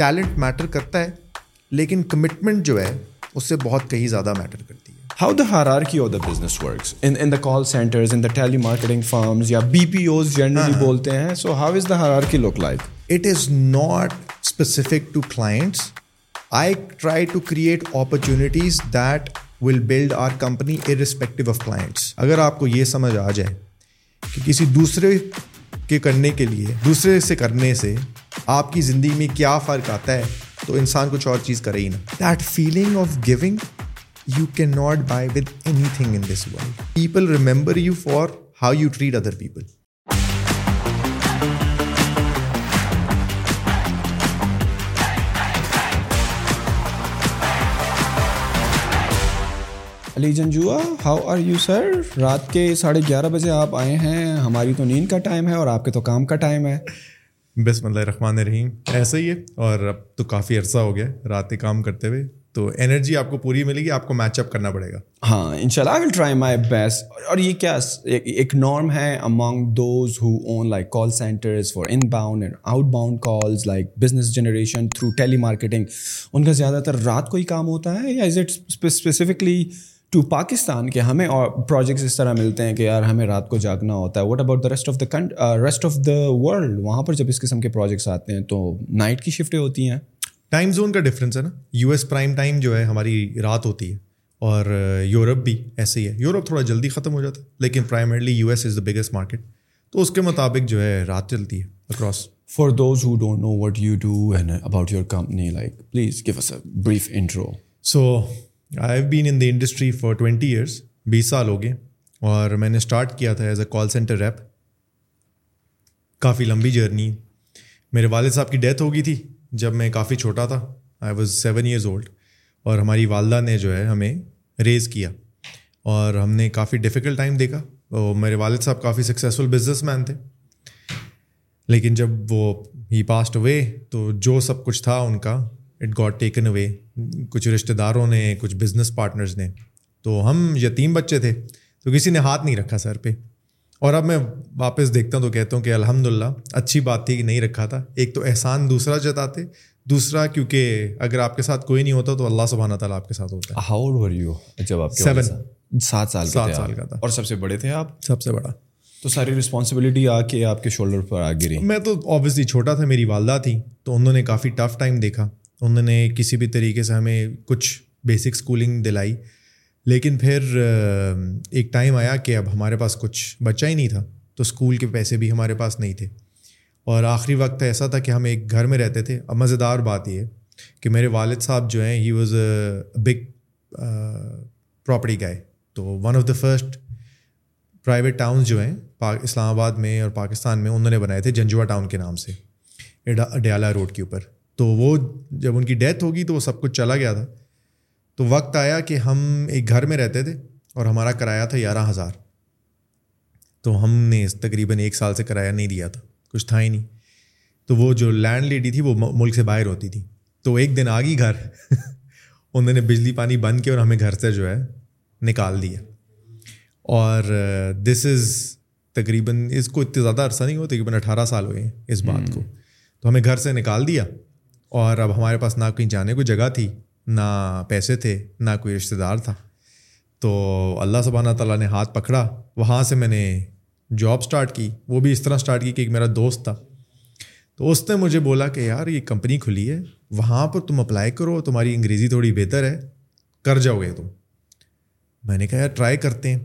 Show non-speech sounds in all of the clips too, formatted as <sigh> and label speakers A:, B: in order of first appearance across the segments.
A: Talent matter کرتا ہے لیکن کمٹمنٹ جو ہے اس سے بہت کہیں زیادہ میٹر کرتی ہے
B: how the key the business works in in the call centre B P Os generally بولتے ہیں so how is the key look like
A: it is not specific to clients I try to create opportunities that will build our company irrespective of clients اگر آپ کو یہ سمجھ آ جائے کہ کسی دوسرے کے کرنے کے لیے دوسرے سے کرنے سے آپ کی زندگی میں کیا فرق آتا ہے تو انسان کچھ اور چیز کرے ہی نا that feeling of giving you can not buy with anything in this world people remember you for how you treat other people Ali Janjua how are you sir رات کے ساڑھے گیارہ بجے آپ آئے ہیں ہماری تو نیند کا ٹائم ہے اور آپ کے تو کام کا ٹائم ہے
B: بسم اللہ الرحمن الرحیم ایسا ہی ہے اور اب تو کافی عرصہ ہو گیا رات کام کرتے ہوئے تو انرجی آپ کو پوری ملے گی آپ کو میچ اپ کرنا پڑے
A: گا ہاں ان شاء اللہ ول ٹرائی مائی بیسٹ اور یہ کیا ایک نارم ہے among those who own like call centres for inbound and outbound calls like business generation through telemarketing ان کا زیادہ تر رات کو ہی کام ہوتا ہے یا is it specifically to Pakistan کے ہمیں اور پروجیکٹس اس طرح ملتے ہیں کہ یار ہمیں رات کو جاگنا ہوتا ہے what about the rest of the rest of the world وہاں پر جب اس قسم کے پروجیکٹس آتے ہیں تو نائٹ کی شفٹیں ہوتی ہیں ٹائم زون کا ڈفرینس ہے نا یو ایس پرائم ٹائم جو ہے ہماری رات ہوتی ہے اور یورپ uh, بھی ایسے ہی ہے یورپ تھوڑا جلدی ختم ہو جاتا ہے لیکن primarily U S is the biggest market تو اس کے مطابق جو ہے رات چلتی ہے across
B: for those who don't know what you do and about your company like please give brief intro
A: so I have been in the the industry for twenty years بیس سال ہو گئے اور میں نے اسٹارٹ کیا تھا as a call centre app کافی لمبی جرنی میرے والد صاحب کی ڈیتھ ہو گئی تھی جب میں کافی چھوٹا تھا I was seven years old اور ہماری والدہ نے جو ہے ہمیں ریز کیا اور ہم نے کافی ڈفیکلٹ ٹائم دیکھا تو میرے والد صاحب کافی سکسیزفل بزنس مین تھے لیکن جب وہ ہی پاسٹ ہوئے تو جو سب کچھ تھا ان کا اٹ گاٹ ٹیکن اوے کچھ رشتہ داروں نے کچھ بزنس پارٹنرز نے تو ہم یتیم بچے تھے تو کسی نے ہاتھ نہیں رکھا سر پہ اور اب میں واپس دیکھتا ہوں تو کہتا ہوں کہ الحمد للہ اچھی بات تھی کہ نہیں رکھا تھا ایک تو احسان دوسرا جتاتے دوسرا کیونکہ اگر آپ کے ساتھ کوئی نہیں ہوتا تو اللہ سبحانہ تعالیٰ آپ کے ساتھ ہوتا
B: ہے ہاؤ ور یو
A: جب آپ سیون
B: سات سال سات سال کا تھا
A: اور سب سے بڑے تھے آپ سب سے بڑا
B: تو ساری رسپانسبلٹی آ کے آپ کے شولڈر پر آ گری
A: میں تو آبویسلی چھوٹا تھا میری والدہ تھی تو انہوں نے کافی ٹف ٹائم دیکھا انہوں نے کسی بھی طریقے سے ہمیں کچھ بیسک اسکولنگ دلائی لیکن پھر ایک ٹائم آیا کہ اب ہمارے پاس کچھ بچہ ہی نہیں تھا تو اسکول کے پیسے بھی ہمارے پاس نہیں تھے اور آخری وقت ایسا تھا کہ ہم ایک گھر میں رہتے تھے اب مزے دار بات یہ کہ میرے والد صاحب جو ہیں he was a big property guy تو one of the first private towns جو ہیں اسلام آباد میں اور پاکستان میں انہوں نے بنائے تھے جنجوا ٹاؤن کے نام سے اڈیالہ روڈ کے اوپر تو وہ جب ان کی ڈیتھ ہوگی تو وہ سب کچھ چلا گیا تھا تو وقت آیا کہ ہم ایک گھر میں رہتے تھے اور ہمارا کرایہ تھا گیارہ ہزار تو ہم نے تقریباً ایک سال سے کرایہ نہیں دیا تھا کچھ تھا ہی نہیں تو وہ جو لینڈ لیڈی تھی وہ ملک سے باہر ہوتی تھی تو ایک دن آ گئی گھر <laughs> انہوں نے بجلی پانی بند کیا اور ہمیں گھر سے جو ہے نکال دیا اور دس از تقریباً اس کو اتنے زیادہ عرصہ نہیں ہوا تقریباً اٹھارہ سال ہوئے ہیں اس بات کو تو ہمیں گھر سے نکال دیا اور اب ہمارے پاس نہ کہیں جانے کو جگہ تھی نہ پیسے تھے نہ کوئی رشتہ دار تھا تو اللہ سبحانہ تعالیٰ نے ہاتھ پکڑا وہاں سے میں نے جاب اسٹارٹ کی وہ بھی اس طرح اسٹارٹ کی کہ ایک میرا دوست تھا تو اس نے مجھے بولا کہ یار یہ کمپنی کھلی ہے وہاں پر تم اپلائی کرو تمہاری انگریزی تھوڑی بہتر ہے کر جاؤ گے تم میں نے کہا یار ٹرائی کرتے ہیں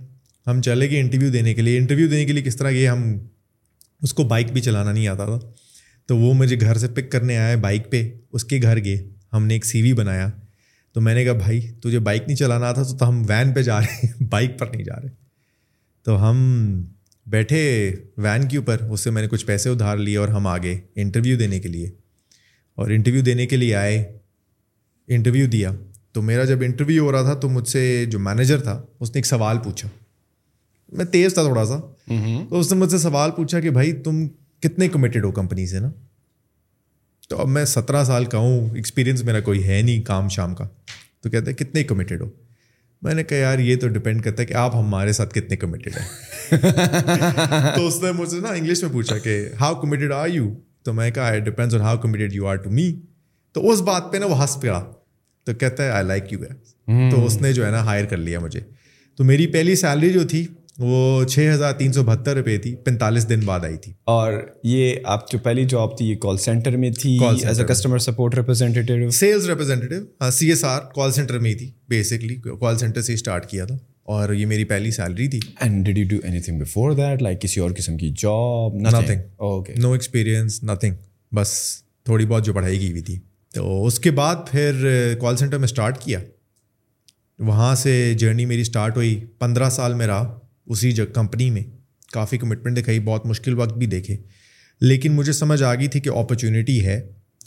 A: ہم چلے گئے انٹرویو دینے کے لیے انٹرویو دینے کے لیے کس طرح یہ ہم اس کو بائک بھی چلانا نہیں آتا تھا تو وہ مجھے گھر سے پک کرنے آئے بائک پہ اس کے گھر گئے ہم نے ایک سی وی بنایا تو میں نے کہا بھائی تجھے بائک نہیں چلانا آتا تو ہم وین پہ جا رہے ہیں بائک <laughs> پر نہیں جا رہے تو ہم بیٹھے وین کے اوپر اس سے میں نے کچھ پیسے ادھار لیے اور ہم آگے انٹرویو دینے کے لیے اور انٹرویو دینے کے لیے آئے انٹرویو دیا تو میرا جب انٹرویو ہو رہا تھا تو مجھ سے جو مینیجر تھا اس نے ایک سوال پوچھا میں تیز تھا تھوڑا سا تو اس نے مجھ سے سوال پوچھا کہ بھائی تم کتنے کمیٹیڈ ہو کمپنی سے نا تو اب میں سترہ سال کا ہوں ایکسپیرینس میرا کوئی ہے نہیں کام شام کا تو کہتے ہیں کتنے کمیٹیڈ ہو میں نے کہا یار یہ تو ڈپینڈ کرتا ہے کہ آپ ہمارے ساتھ کتنے کمیٹیڈ ہیں <laughs> تو اس نے مجھ سے نا انگلش میں پوچھا کہ ہاؤ کمیٹیڈ آر یو تو میں کہا depends on how committed you are to me تو اس بات پہ نا وہ ہنس پڑا تو کہتا ہے آئی لائک یو تو اس نے جو ہے نا ہائر کر لیا مجھے تو میری پہلی سیلری جو تھی وہ چھ ہزار تین سو بہتر روپے تھی پینتالیس دن بعد آئی تھی
B: اور یہ آپ جو پہلی جاب تھی یہ کال سینٹر میں تھی as a customer support representative
A: sales representative C S R call centre میں ہی تھی بیسکلی کال سینٹر سے اسٹارٹ کیا تھا اور یہ میری پہلی سیلری تھی and did you do
B: anything before that like کسی اور قسم کی job
A: nothing okay no experience nothing بس تھوڑی بہت جو پڑھائی کی ہوئی تھی تو اس کے بعد پھر کال سینٹر میں اسٹارٹ کیا وہاں سے جرنی میری اسٹارٹ ہوئی پندرہ سال میں رہا اسی جگہ کمپنی میں کافی کمٹمنٹ دکھائی بہت مشکل وقت بھی دیکھے لیکن مجھے سمجھ آ گئی تھی کہ اپرچونیٹی ہے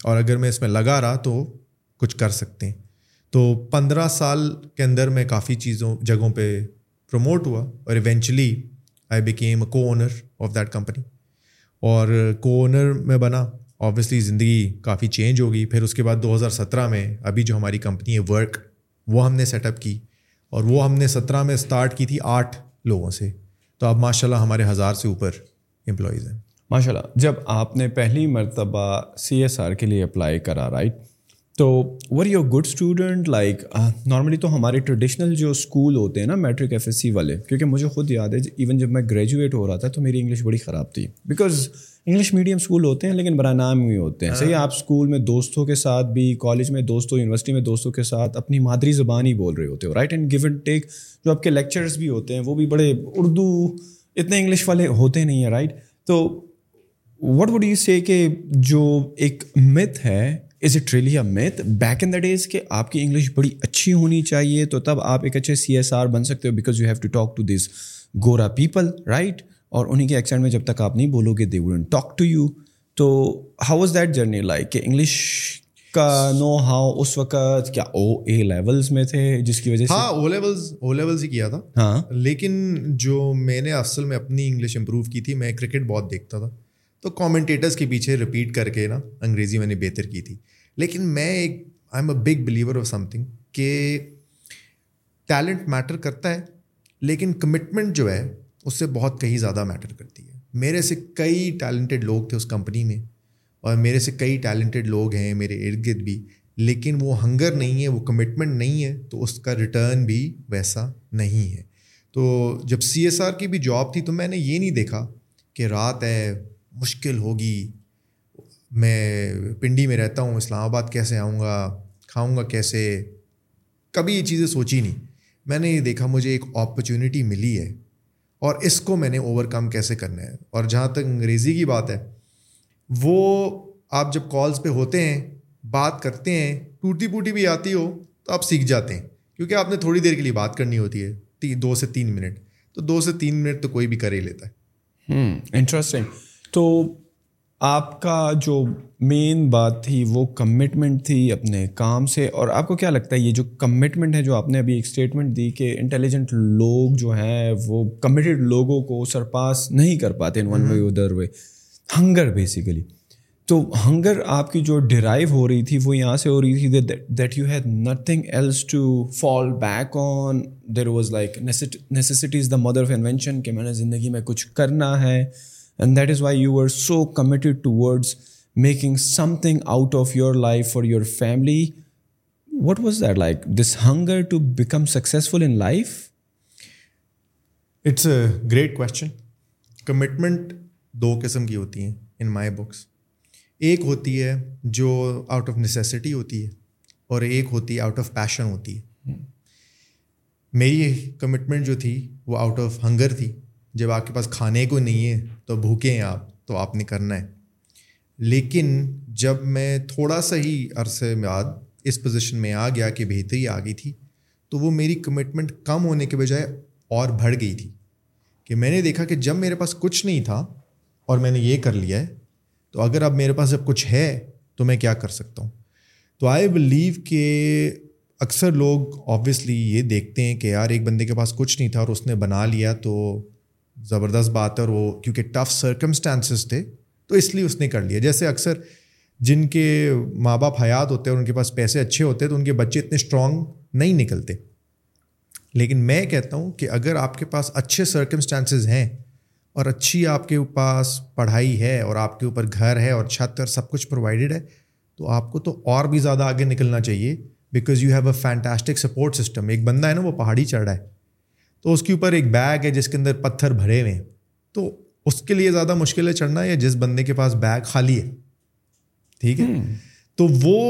A: اور اگر میں اس میں لگا رہا تو کچھ کر سکتے ہیں تو پندرہ سال کے اندر میں کافی چیزوں جگہوں پہ پروموٹ ہوا اور eventually I became co owner of that company اور کو اونر میں بنا آبویسلی زندگی کافی چینج ہو گئی پھر اس کے بعد دو ہزار سترہ میں ابھی جو ہماری کمپنی ہے ورک وہ ہم نے سیٹ اپ کی اور وہ ہم نے سترہ میں اسٹارٹ کی تھی آٹھ لوگوں سے تو اب ماشاء اللہ ہمارے ہزار سے اوپر امپلائیز ہیں
B: ماشاء اللہ جب آپ نے پہلی مرتبہ سی ایس آر کے لیے اپلائی کرا رائٹ تو were your good student like normally تو ہمارے ٹریڈیشنل جو اسکول ہوتے ہیں نا میٹرک ایف ایس سی والے کیونکہ مجھے خود یاد ہے ایون جب میں گریجویٹ ہو رہا تھا تو میری انگلش بڑی خراب تھی بیکاز انگلش میڈیم اسکول ہوتے ہیں لیکن برا نام ہی ہوتے ہیں صحیح آپ اسکول میں دوستوں کے ساتھ بھی کالج میں دوستوں یونیورسٹی میں دوستوں کے ساتھ اپنی مادری زبان ہی بول رہے ہوتے ہو right and go and take جو آپ کے لیکچرس بھی ہوتے ہیں وہ بھی بڑے اردو اتنے انگلش والے ہوتے نہیں ہیں رائٹ تو وٹ وڈ یو سے کہ جو ایک متھ ہے از اے ٹریلیا متھ بیک ان دا ڈیز کہ آپ کی انگلش بڑی اچھی ہونی چاہیے تو تب آپ ایک اچھے سی ایس آر بن سکتے ہو because you have to talk to this گورا پیپل رائٹ اور انہیں کے ایکسینٹ میں جب تک آپ نہیں بولو گے دے ٹاک ٹو یو تو how was that journey like کہ انگلش کا نو ہاؤ اس وقت کیا او اے لیولس میں تھے جس کی وجہ
A: سے ہاں او لیولس او لیولس ہی کیا تھا ہاں لیکن جو میں نے اصل میں اپنی انگلش امپروو کی تھی میں کرکٹ بہت دیکھتا تھا تو کامنٹیٹرس کے پیچھے رپیٹ کر کے نا انگریزی میں نے بہتر کی تھی لیکن میں ایک I am a big believer of something کہ ٹیلنٹ میٹر کرتا ہے لیکن کمٹمنٹ جو ہے اس سے بہت کہیں زیادہ میٹر کرتی ہے میرے سے کئی ٹیلنٹیڈ لوگ تھے اس کمپنی میں اور میرے سے کئی ٹیلنٹیڈ لوگ ہیں میرے ارد گرد بھی لیکن وہ ہنگر نہیں ہے وہ کمٹمنٹ نہیں ہے تو اس کا ریٹرن بھی ویسا نہیں ہے تو جب سی ایس آر کی بھی جاب تھی تو میں نے یہ نہیں دیکھا کہ رات ہے مشکل ہوگی میں پنڈی میں رہتا ہوں اسلام آباد کیسے آؤں گا کھاؤں گا کیسے کبھی یہ چیزیں سوچی نہیں میں نے یہ دیکھا مجھے ایک اپرچونیٹی ملی ہے اور اس کو میں نے اوور کم کیسے کرنا ہے اور جہاں تک انگریزی کی بات ہے وہ آپ جب کالس پہ ہوتے ہیں بات کرتے ہیں ٹوٹی پوٹی بھی آتی ہو تو آپ سیکھ جاتے ہیں کیونکہ آپ نے تھوڑی دیر کے لیے بات کرنی ہوتی ہے دو سے تین منٹ تو دو سے تین منٹ تو کوئی بھی کر ہی لیتا ہے
B: انٹرسٹنگ hmm, تو آپ کا جو مین بات تھی وہ کمٹمنٹ تھی اپنے کام سے اور آپ کو کیا لگتا ہے یہ جو کمٹمنٹ ہے جو آپ نے ابھی ایک اسٹیٹمنٹ دی کہ انٹیلیجنٹ لوگ جو ہیں وہ کمیٹیڈ لوگوں کو سرپاس نہیں کر پاتے ان ون وے ادھر وے ہنگر بیسیکلی تو ہنگر آپ کی جو ڈرائیو ہو رہی تھی وہ یہاں سے ہو رہی تھی that you had nothing else to fall back on there was like necessity is the mother of invention کہ میں نے زندگی میں کچھ کرنا ہے and that is why you are so committed towards making something out of your life for your family what was that like this hunger to become successful in life
A: it's a great question commitment دو قسم کی ہوتی ہیں ان مائی books ایک ہوتی ہے جو out of necessity ہوتی ہے اور ایک ہوتی ہے آؤٹ آف پیشن ہوتی ہے hmm. میری کمٹمنٹ جو تھی وہ آؤٹ آف ہنگر تھی جب آپ کے پاس کھانے کو نہیں ہے تو بھوکے ہیں آپ تو آپ نے کرنا ہے لیکن جب میں تھوڑا سا ہی عرصے بعد اس پوزیشن میں آ گیا کہ بہتری آ گئی تھی تو وہ میری کمٹمنٹ کم ہونے کے بجائے اور بڑھ گئی تھی کہ میں نے دیکھا کہ جب میرے پاس کچھ نہیں تھا اور میں نے یہ کر لیا ہے تو اگر اب میرے پاس جب کچھ ہے تو میں کیا کر سکتا ہوں تو آئی بلیو کہ اکثر لوگ آبویسلی یہ دیکھتے ہیں کہ یار ایک بندے کے پاس کچھ نہیں تھا اور اس نے بنا لیا تو زبردست بات ہے اور وہ کیونکہ ٹف سرکمسٹانسز تھے تو اس لیے اس نے کر لیا جیسے اکثر جن کے ماں باپ حیات ہوتے ہیں ان کے پاس پیسے اچھے ہوتے تو ان کے بچے اتنے اسٹرانگ نہیں نکلتے لیکن میں کہتا ہوں کہ اگر آپ کے پاس اچھے سرکمسٹانسز ہیں اور اچھی آپ کے پاس پڑھائی ہے اور آپ کے اوپر گھر ہے اور چھت اور سب کچھ پرووائڈیڈ ہے تو آپ کو تو اور بھی زیادہ آگے نکلنا چاہیے because you have a fantastic support system ایک بندہ ہے نا وہ پہاڑی چڑھ رہا ہے تو اس کے اوپر ایک بیگ ہے جس کے اندر پتھر بھرے ہوئے ہیں تو اس کے لیے زیادہ مشکل ہے چڑھنا یا جس بندے کے پاس بیگ خالی ہے ٹھیک ہے تو وہ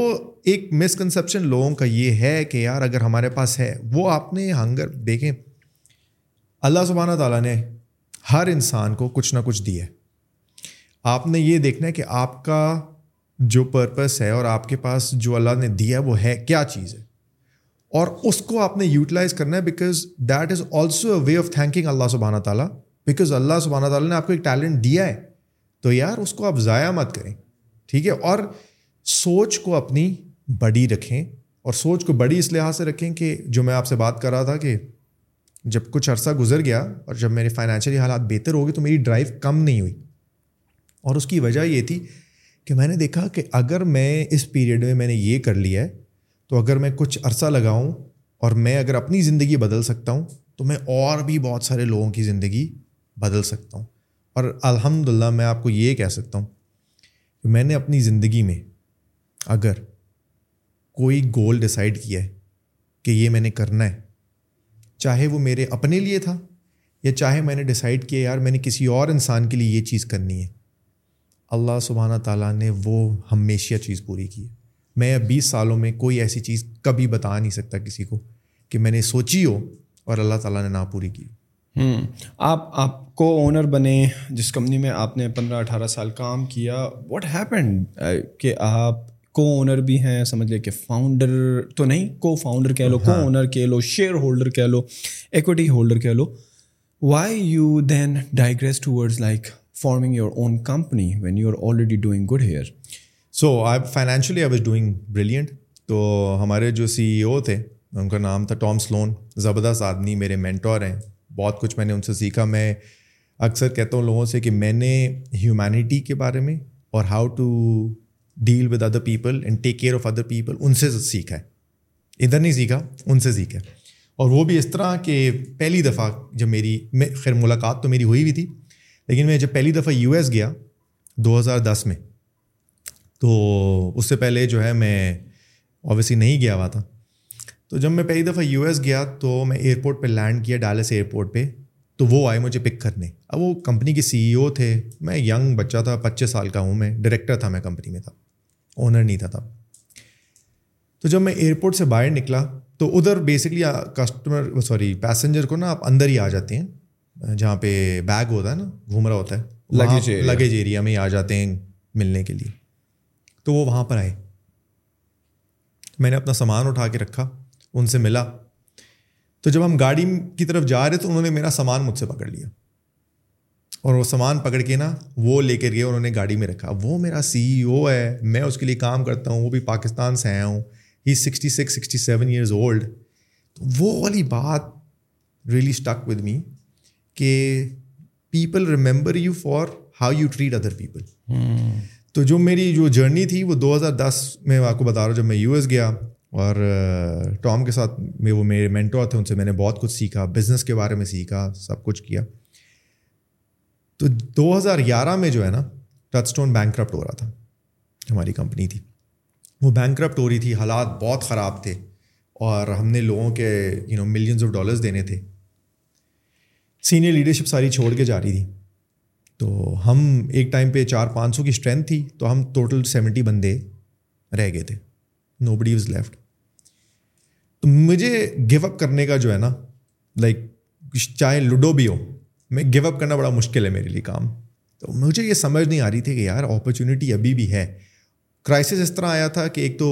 A: ایک مسکنسپشن لوگوں کا یہ ہے کہ یار اگر ہمارے پاس ہے وہ آپ نے ہنگر دیکھیں اللہ سبحانہ تعالیٰ نے ہر انسان کو کچھ نہ کچھ دیا ہے آپ نے یہ دیکھنا ہے کہ آپ کا جو پرپس ہے اور آپ کے پاس جو اللہ نے دیا ہے وہ ہے کیا چیز ہے اور اس کو آپ نے یوٹیلائز کرنا ہے because that is also a way of thinking اللہ سبحانہ تعالیٰ بیکاز اللہ سبحانہ تعالیٰ نے آپ کو ایک ٹیلنٹ دیا ہے تو یار اس کو آپ ضائع مت کریں ٹھیک ہے اور سوچ کو اپنی بڑی رکھیں اور سوچ کو بڑی اس لحاظ سے رکھیں کہ جو میں آپ سے بات کر رہا تھا کہ جب کچھ عرصہ گزر گیا اور جب میرے فائنینشلی حالات بہتر ہو گئے تو میری ڈرائیو کم نہیں ہوئی اور اس کی وجہ یہ تھی کہ میں نے دیکھا کہ اگر میں اس پیریڈ میں میں نے یہ کر لیا ہے تو اگر میں کچھ عرصہ لگاؤں اور میں اگر اپنی زندگی بدل سکتا ہوں تو میں اور بھی بہت سارے لوگوں کی زندگی بدل سکتا ہوں اور الحمد للہ میں آپ کو یہ کہہ سکتا ہوں کہ میں نے اپنی زندگی میں اگر کوئی گول ڈسائڈ کیا ہے کہ یہ میں نے کرنا ہے چاہے وہ میرے اپنے لیے تھا یا چاہے میں نے ڈیسائڈ کیا یار میں نے کسی اور انسان کے لیے یہ چیز کرنی ہے اللہ سبحانہ تعالیٰ نے وہ ہمیشہ چیز پوری کی ہے میں اب بیس سالوں میں کوئی ایسی چیز کبھی بتا نہیں سکتا کسی کو کہ میں نے سوچی ہو اور اللہ تعالیٰ نے نہ پوری کی
B: آپ آپ کو اونر بنے جس کمپنی میں آپ نے پندرہ اٹھارہ سال کام کیا واٹ ہیپنڈ کہ آپ کو اونر بھی ہیں سمجھ لے کہ فاؤنڈر تو نہیں کو فاؤنڈر کہہ لو کو ہاں۔ اونر کہہ لو شیئر ہولڈر کہہ لو ایکوٹی ہولڈر کہہ لو why you then digress towards like forming your own company when you are already doing good here
A: so I financially I was doing brilliant تو ہمارے جو سی ای او تھے ان کا نام تھا ٹام سلون زبردست آدمی میرے مینٹور ہیں بہت کچھ میں نے ان سے سیکھا میں اکثر کہتا ہوں لوگوں سے کہ میں نے ہیومینٹی کے بارے میں اور how to deal with other people and take care of other people ان سے سیکھا ہے ادھر نہیں سیکھا ان سے سیکھا ہے اور وہ بھی اس طرح کہ پہلی دفعہ جب میری خیر ملاقات تو میری ہوئی بھی تھی لیکن میں جب پہلی دفعہ یو ایس گیا دو ہزار دس میں تو اس سے پہلے جو ہے میں اوبیسلی نہیں گیا ہوا تھا تو جب میں پہلی دفعہ یو ایس گیا تو میں ایئرپورٹ پہ لینڈ کیا ڈالس ایئرپورٹ پہ تو وہ آئے مجھے پک کرنے اب وہ کمپنی کے سی ای او تھے میں ینگ بچہ تھا پچیس سال کا ہوں میں ڈائریکٹر تھا میں کمپنی میں تھا اونر نہیں تھا تب تو جب میں ایئرپورٹ سے باہر نکلا تو ادھر بیسکلی کسٹمر سوری پیسنجر کو نا آپ اندر ہی آ جاتے ہیں جہاں پہ بیگ ہوتا ہے نا گھوم رہا ہوتا ہے لگیج لگیج ایریا میں ہی آ جاتے ہیں ملنے کے لیے تو وہ وہاں پر آئے میں نے اپنا سامان اٹھا کے رکھا ان سے ملا تو جب ہم گاڑی کی طرف جا رہے تو انہوں نے میرا سامان مجھ سے پکڑ لیا اور وہ سامان پکڑ کے نا وہ لے کر گئے انہوں نے گاڑی میں رکھا وہ میرا سی ای او ہے میں اس کے لیے کام کرتا ہوں وہ بھی پاکستان سے آیا ہوں he sixty six sixty seven years old تو وہ والی بات ریلی اسٹک ود می کہ people remember you for how you treat other people تو جو میری جو جرنی تھی وہ دو ہزار دس میں آپ کو بتا رہا ہوں جب میں یو ایس گیا اور ٹام کے ساتھ میں وہ میرے مینٹو تھے ان سے میں نے بہت کچھ سیکھا بزنس کے بارے میں سیکھا سب کچھ کیا تو دو ہزار گیارہ میں جو ہے نا ٹچ اسٹون بینک کرپٹ ہو رہا تھا ہماری کمپنی تھی وہ بینک کرپٹ ہو رہی تھی حالات بہت خراب تھے اور ہم نے لوگوں کے you know millions of dollars دینے تھے سینئر لیڈرشپ ساری چھوڑ کے جا رہی تھی تو ہم ایک ٹائم پہ چار پانچ سو کی اسٹرینتھ تھی تو ہم ٹوٹل سیونٹی بندے رہ گئے تھے نو بڈی وز لیفٹ تو مجھے گو اپ کرنے کا جو ہے نا لائک چاہے لوڈو بھی ہو میں گو اپ کرنا بڑا مشکل ہے میرے لیے کام تو مجھے یہ سمجھ نہیں آ رہی تھی کہ یار اپرچونیٹی ابھی بھی ہے کرائسس اس طرح آیا تھا کہ ایک تو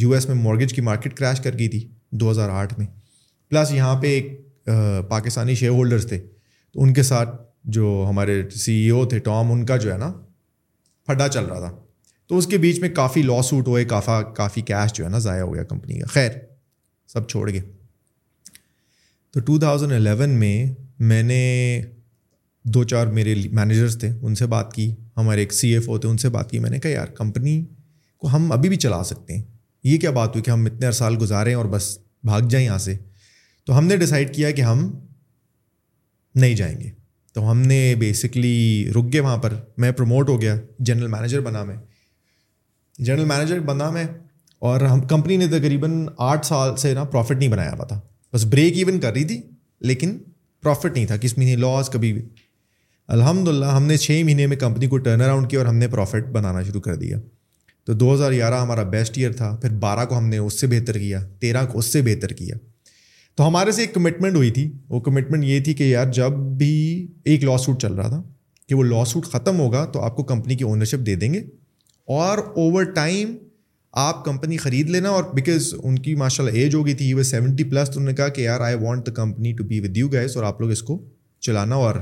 A: یو ایس میں مورگیج کی مارکیٹ کریش کر گئی تھی دو ہزار آٹھ میں پلس یہاں پہ ایک پاکستانی شیئر ہولڈرس تھے تو ان کے ساتھ جو ہمارے سی ای او تھے ٹام ان کا جو ہے نا پھڈا چل رہا تھا تو اس کے بیچ میں کافی لا سوٹ ہوئے کافا کافی کیش جو ہے نا ضائع ہو گیا کمپنی کا خیر سب چھوڑ گئے تو ٹو تھاؤزنڈ الیون میں میں نے دو چار میرے مینیجرس تھے ان سے بات کی ہمارے ایک سی ایف او تھے ان سے بات کی میں نے کہا یار کمپنی کو ہم ابھی بھی چلا سکتے ہیں یہ کیا بات ہوئی کہ ہم اتنے سال گزاریں اور بس بھاگ جائیں یہاں سے تو ہم نے ڈیسائڈ کیا کہ ہم نہیں جائیں گے تو ہم نے بیسکلی رک گئے وہاں پر میں پروموٹ ہو گیا جنرل مینیجر بنا میں جنرل مینیجر بنا میں اور ہم کمپنی نے تقریباً آٹھ سال سے نا پروفٹ نہیں بنایا ہوا تھا بس بریک ایون کر رہی تھی لیکن پروفٹ نہیں تھا کس مہینے لاس کبھی بھی الحمد للہ ہم نے چھ مہینے میں کمپنی کو ٹرن اراؤنڈ کیا اور ہم نے پروفٹ بنانا شروع کر دیا تو دو ہزار گیارہ ہمارا بیسٹ ایئر تھا پھر بارہ کو ہم نے اس سے بہتر کیا تیرہ کو اس سے بہتر کیا تو ہمارے سے ایک کمٹمنٹ ہوئی تھی وہ کمٹمنٹ یہ تھی کہ یار جب بھی ایک لا سوٹ چل رہا تھا کہ وہ لا سوٹ ختم ہوگا تو آپ کو کمپنی کی اونرشپ دے دیں گے اور اوور ٹائم آپ کمپنی خرید لینا اور بیکاز ان کی ماشاء اللہ ایج ہو گئی تھی وہ سیونٹی پلس تو انہوں نے کہا کہ یار I want the company to be with you guys اور آپ لوگ اس کو چلانا اور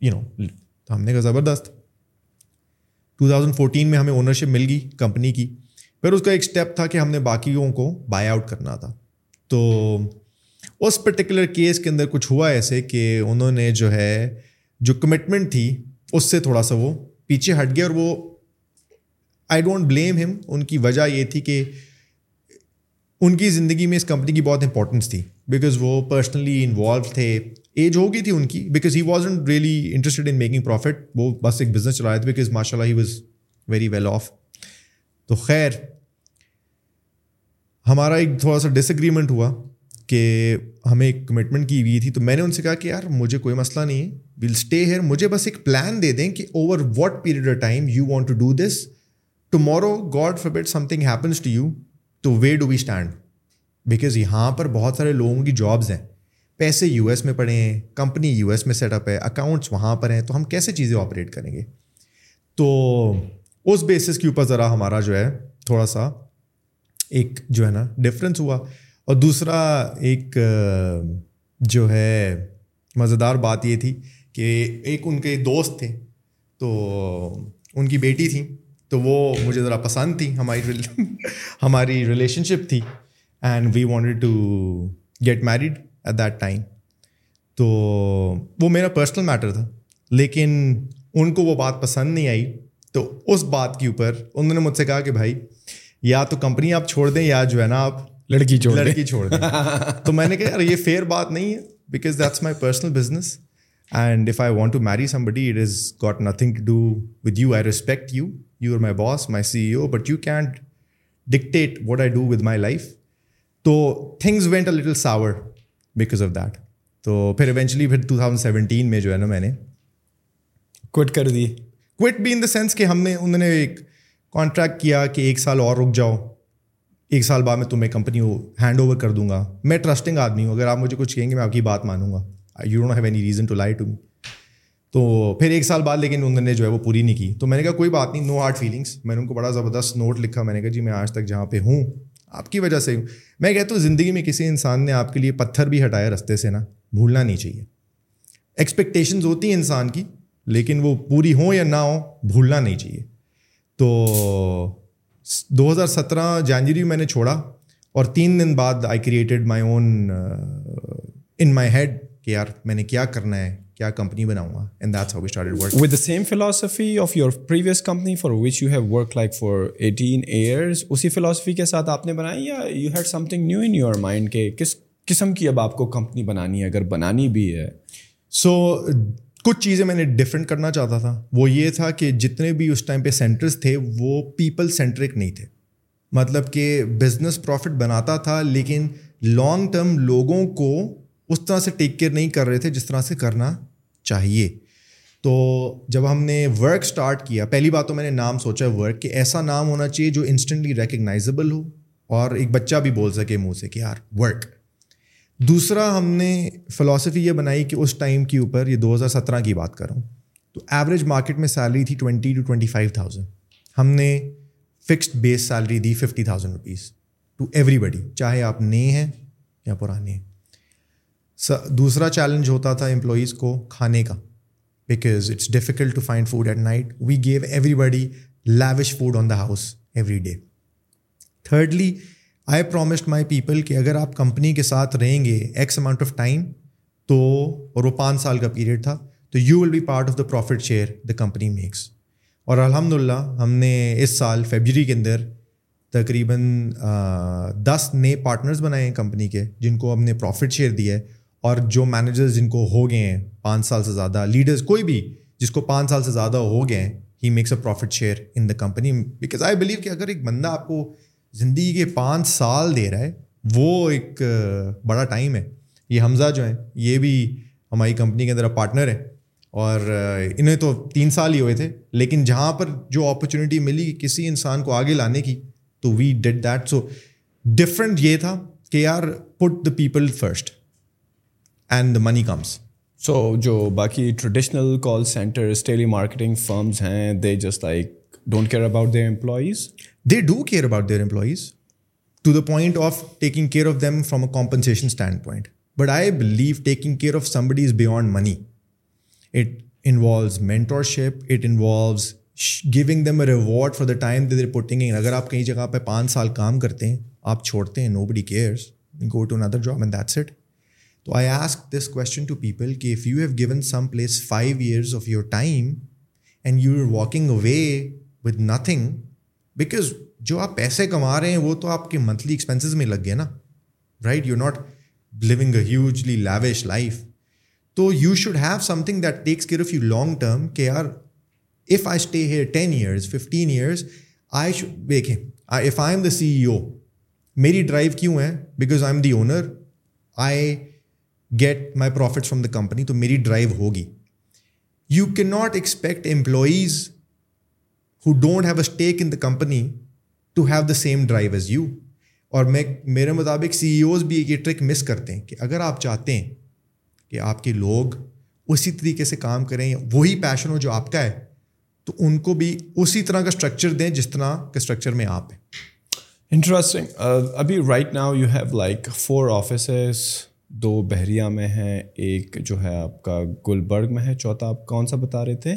A: یو نو تو ہم نے کہا زبردست ٹو تھاؤزنڈ فورٹین میں ہمیں اونرشپ مل گئی کمپنی کی پھر اس کا ایک اسٹیپ تھا کہ ہم نے باقیوں کو بائی آؤٹ کرنا تھا تو اس پرٹیکولر کیس کے اندر کچھ ہوا ایسے کہ انہوں نے جو ہے جو کمٹمنٹ تھی اس سے تھوڑا سا وہ پیچھے ہٹ گیا اور وہ آئی ڈونٹ بلیم ہم ان کی وجہ یہ تھی کہ ان کی زندگی میں اس کمپنی کی بہت امپورٹنس تھی بیکاز وہ پرسنلی انوالو تھے ایج ہو گئی تھی ان کی because he was not really interested in making profit وہ بس ایک بزنس چلا رہے تھے بیکاز ماشاء اللہ he was very well off تو خیر ہمارا ایک تھوڑا سا ڈس اگریمنٹ ہوا کہ ہمیں ایک کمٹمنٹ کی ہوئی تھی تو میں نے ان سے کہا کہ یار مجھے کوئی مسئلہ نہیں ہے ویل اسٹے ہیئر مجھے بس ایک پلان دے دیں کہ over what period of time you want to do this tomorrow God forbid something happens to you تو where do we stand because یہاں پر بہت سارے لوگوں کی جابس ہیں پیسے یو ایس میں پڑے ہیں کمپنی یو ایس میں سیٹ اپ ہے اکاؤنٹس وہاں پر ہیں تو ہم کیسے چیزیں آپریٹ کریں گے تو اس بیسس کے اوپر ذرا ہمارا جو ہے تھوڑا سا ایک جو ہے نا ڈفرینس ہوا اور دوسرا ایک جو ہے مزیدار بات یہ تھی کہ ایک ان کے دوست تھے تو ان کی بیٹی تھیں تو وہ مجھے ذرا پسند <laughs> تھی ہماری ہماری ریلیشن شپ تھی and we wanted to get married at that time تو وہ میرا پرسنل میٹر تھا لیکن ان کو وہ بات پسند نہیں آئی تو اس بات کے اوپر انہوں نے مجھ سے کہا کہ بھائی یا تو کمپنی آپ چھوڑ دیں یا جو ہے نا آپ
B: لڑکی چھوڑ
A: لڑکی چھوڑ تو میں نے کہا یار یہ فیئر بات نہیں ہے because that's my personal business and if I want to marry somebody it is got nothing to do with you I respect you you are my boss my C E O but you can dictate what I do with my life تو things went a little sour because of that تو پھر eventually پھر two thousand seventeen میں جو ہے نا میں نے
B: کوئٹ کر دی
A: کوئٹ بھی ان دا سینس کہ ہم نے انہوں نے ایک کانٹریکٹ کیا کہ ایک سال اور رک جاؤ ایک سال بعد میں تمہیں کمپنی کو ہینڈ اوور کر دوں گا میں ٹرسٹنگ آدمی ہوں اگر آپ مجھے کچھ کہیں گے میں آپ کی بات مانوں گا you don't have any reason to lie to me تو پھر ایک سال بعد لیکن انہوں نے جو ہے وہ پوری نہیں کی تو میں نے کہا کوئی بات نہیں نو ہارڈ فیلنگس میں نے ان کو بڑا زبردست نوٹ لکھا میں نے کہا جی میں آج تک جہاں پہ ہوں آپ کی وجہ سے ہوں میں کہتا ہوں زندگی میں کسی انسان نے آپ کے لیے پتھر بھی ہٹایا رستے سے نا بھولنا نہیں چاہیے ایکسپیکٹیشنز ہوتی ہیں انسان کی لیکن وہ پوری ہوں یا نہ ہوں بھولنا نہیں چاہیے تو دو ہزار سترہ جنوری میں نے چھوڑا اور تین دن بعد I created my own in my head کہ یار میں نے کیا کرنا ہے کیا کمپنی بناؤں گا and that's how work
B: with the same philosophy of your previous company for which you have work like for eighteen years اسی فلاسفی کے ساتھ آپ نے بنائی یا you had something new in your mind کہ کس قسم کی اب آپ کو کمپنی بنانی ہے اگر بنانی بھی ہے
A: سو کچھ چیزیں میں نے ڈفرینٹ کرنا چاہتا تھا وہ یہ تھا کہ جتنے بھی اس ٹائم پہ سینٹرس تھے وہ پیپل سینٹرک نہیں تھے مطلب کہ بزنس پروفٹ بناتا تھا لیکن لانگ ٹرم لوگوں کو اس طرح سے ٹیک کیئر نہیں کر رہے تھے جس طرح سے کرنا چاہیے تو جب ہم نے ورک اسٹارٹ کیا پہلی بات تو میں نے نام سوچا ورک کہ ایسا نام ہونا چاہیے جو انسٹنٹلی ریکگنائزبل ہو اور ایک بچہ بھی بول سکے منہ سے کہ یار ورک دوسرا ہم نے فلاسفی یہ بنائی کہ اس ٹائم کے اوپر یہ دو ہزار سترہ کی بات کروں تو ایوریج مارکیٹ میں سیلری تھی twenty two twenty five thousand ہم نے فکسڈ بیس سیلری دی fifty thousand rupees to everybody چاہے آپ نئے ہیں یا پرانے ہیں دوسرا چیلنج ہوتا تھا امپلائیز کو کھانے کا because it's difficult to find food at night we give everybody lavish food on the house every day thirdly I promised my people کہ اگر آپ کمپنی کے ساتھ رہیں گے ایکس اماؤنٹ آف ٹائم تو اور وہ پانچ سال کا پیریڈ تھا تو you will be part of the profit share the company makes اور الحمد للہ ہم نے اس سال فیبرری کے اندر تقریباً دس نئے پارٹنرز بنائے ہیں کمپنی کے جن کو ہم نے پروفٹ شیئر دیا ہے اور جو مینیجرز جن کو ہو گئے ہیں پانچ سال سے زیادہ لیڈرز کوئی بھی جس کو پانچ سال سے زیادہ ہو گئے ہیں ہی makes a profit share in the company because I believe کہ اگر ایک بندہ آپ کو زندگی کے پانچ سال دے رہا ہے وہ ایک بڑا ٹائم ہے یہ حمزہ جو ہیں یہ بھی ہماری کمپنی کے اندر پارٹنر ہے اور انہیں تو تین سال ہی ہوئے تھے لیکن جہاں پر جو اپرچونیٹی ملی کسی انسان کو آگے لانے کی تو we did that so different یہ تھا کہ our put the people first and the money comes
B: so جو باقی traditional call centres telemarketing firms ہیں they just like don't care about the employees
A: they do care about their employees to the point of taking care of them from a compensation standpoint but I believe taking care of somebody is beyond money it involves mentorship involves giving reward for the time they they're putting اگر آپ کہیں جگہ پہ پانچ سال کام کرتے ہیں آپ چھوڑتے ہیں nobody cares go to another job and that's it تو I ask this question to people کہ if you have given some place five years of your time and you are walking away with nothing because جو آپ پیسے کما رہے ہیں وہ تو آپ کے منتھلی ایکسپینسز میں لگ گئے نا right you not living a hugely lavish life تو you should have something that takes care of you long term کہ or if I stay here ten years fifteen years I شو دیکھیں if I am the C E O میری drive کیوں ہے because I am the owner I get my profit from the company تو میری drive ہوگی you can not expect employees who don't have a stake in the company to have the same drive as you اور میں میرے مطابق سی E Os بھی یہ truck مس کرتے ہیں کہ اگر آپ چاہتے ہیں کہ آپ کے لوگ اسی طریقے سے کام کریں وہی پیشن ہو جو آپ کا ہے تو ان کو بھی اسی طرح کا اسٹرکچر دیں جس طرح کے اسٹرکچر میں آپ ہیں
B: انٹرسٹنگ uh, ابھی right now you have like four offices دو بحریہ میں ہیں ایک جو ہے آپ کا گلبرگ میں ہے چوتھا آپ کون سا بتا رہے تھے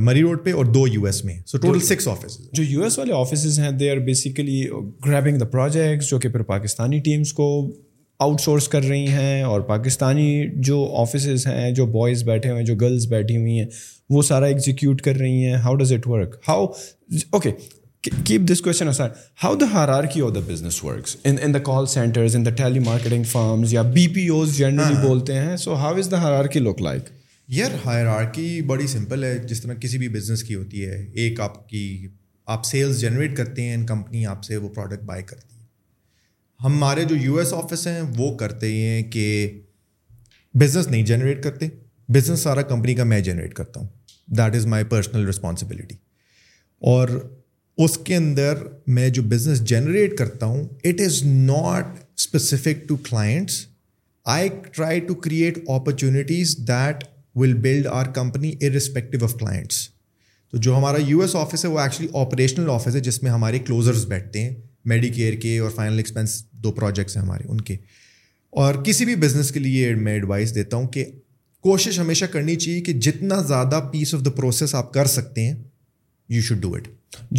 A: مری روڈ پہ اور دو یو ایس میں سو ٹوٹل سکس آفس
B: جو یو ایس والے آفیسز ہیں they are basically grabbing the projects جو کہ پھر پاکستانی ٹیمس کو آؤٹ سورس کر رہی ہیں اور پاکستانی جو آفیسز ہیں جو بوائز بیٹھے ہوئے ہیں جو گرلز بیٹھی ہوئی ہیں وہ سارا ایگزیکیوٹ کر رہی ہیں how does it work how okay keep this question sir how the hierarchy of the business works in the call centres in the telemarketing firms یا بی پی اوز جنرلی بولتے ہیں so how is the hierarchy look like
A: یار ہیرا کی بڑی simple ہے جس طرح کسی بھی بزنس کی ہوتی ہے ایک آپ کی آپ سیلس جنریٹ کرتے ہیں اینڈ کمپنی آپ سے وہ پروڈکٹ بائی کرتی ہے ہمارے جو یو ایس آفس ہیں وہ کرتے ہیں کہ بزنس نہیں جنریٹ کرتے بزنس سارا کمپنی کا میں جنریٹ کرتا ہوں that is my personal responsibility اور اس کے اندر میں جو بزنس جنریٹ کرتا ہوں it is not specific to clients I try to create opportunities that will build our company are of clients تو جو ہمارا یو ایس آفس ہے وہ ایکچولی آپریشنل آفس ہے جس میں ہمارے کلوزرز بیٹھتے ہیں میڈیکیئر کے اور فائنل ایکسپینس دو پروجیکٹس ہیں ہمارے ان کے اور کسی بھی بزنس کے لیے میں ایڈوائس دیتا ہوں کہ کوشش ہمیشہ کرنی چاہیے کہ جتنا زیادہ پیس آف دا پروسیس آپ کر سکتے ہیں یو شوڈ ڈو اٹ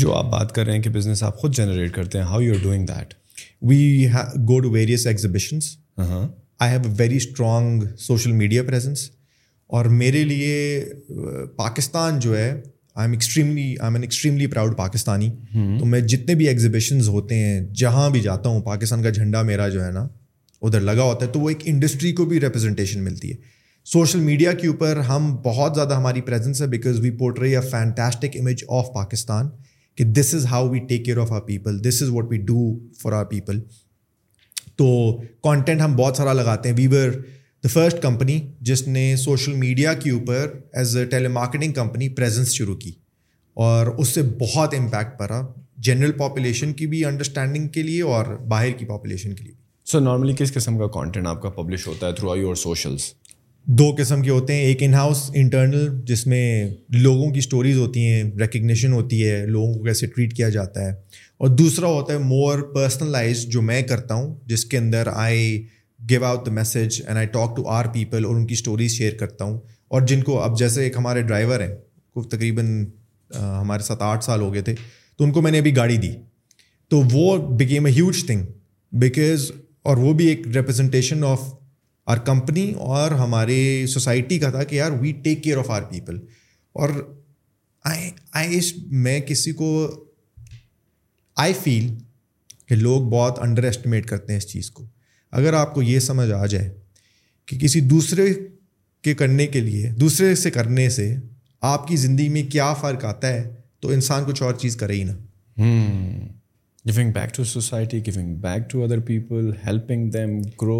B: جو آپ بات کر رہے ہیں کہ بزنس آپ خود جنریٹ کرتے ہیں how you are doing that
A: we go to various exhibitions I have a very strong social media presence اور میرے لیے پاکستان جو ہے I am extremely I am an extremely proud Pakistani تو میں جتنے بھی ایگزیبیشنز ہوتے ہیں جہاں بھی جاتا ہوں پاکستان کا جھنڈا میرا جو ہے نا ادھر لگا ہوتا ہے تو وہ ایک انڈسٹری کو بھی ریپرزنٹیشن ملتی ہے سوشل میڈیا کے اوپر ہم بہت زیادہ ہماری پریزنس ہے because we portray fantastic image of Pakistan کہ this is how we take care of our people this is what we do for our people تو کانٹینٹ ہم بہت سارا لگاتے ہیں ویور دا فرسٹ کمپنی جس نے سوشل میڈیا کے اوپر as a telemarketing company presence شروع کی اور اس سے بہت امپیکٹ پڑا جنرل پاپولیشن کی بھی انڈرسٹینڈنگ کے لیے اور باہر کی پاپولیشن کے لیے
B: سر نارملی کس قسم کا کانٹینٹ آپ کا پبلش ہوتا ہے تھرو آئی اور سوشلس
A: دو قسم کے ہوتے ہیں ایک ان ہاؤس انٹرنل جس میں لوگوں کی اسٹوریز ہوتی ہیں ریکگنیشن ہوتی ہے لوگوں کو کیسے ٹریٹ کیا جاتا ہے اور دوسرا ہوتا ہے مور پرسنلائز جو میں کرتا ہوں جس کے اندر I give out the message and I talk to our people اور ان کی اسٹوریز شیئر کرتا ہوں اور جن کو اب جیسے ایک ہمارے ڈرائیور ہیں تقریباً ہمارے ساتھ آٹھ سال ہو گئے تھے تو ان کو میں نے ابھی گاڑی دی تو وہ became a huge thing because اور وہ بھی ایک ریپرزنٹیشن آف آر کمپنی اور ہمارے سوسائٹی کا تھا کہ یار we take care of our people اور میں کسی کو آئی فیل کہ لوگ بہت انڈر اسٹیمیٹ کرتے ہیں اس چیز کو اگر آپ کو یہ سمجھ آ جائے کہ کسی دوسرے کے کرنے کے لیے دوسرے سے کرنے سے آپ کی زندگی میں کیا فرق آتا ہے تو انسان کچھ اور چیز کرے ہی نا
B: going back to society going back to other people helping them grow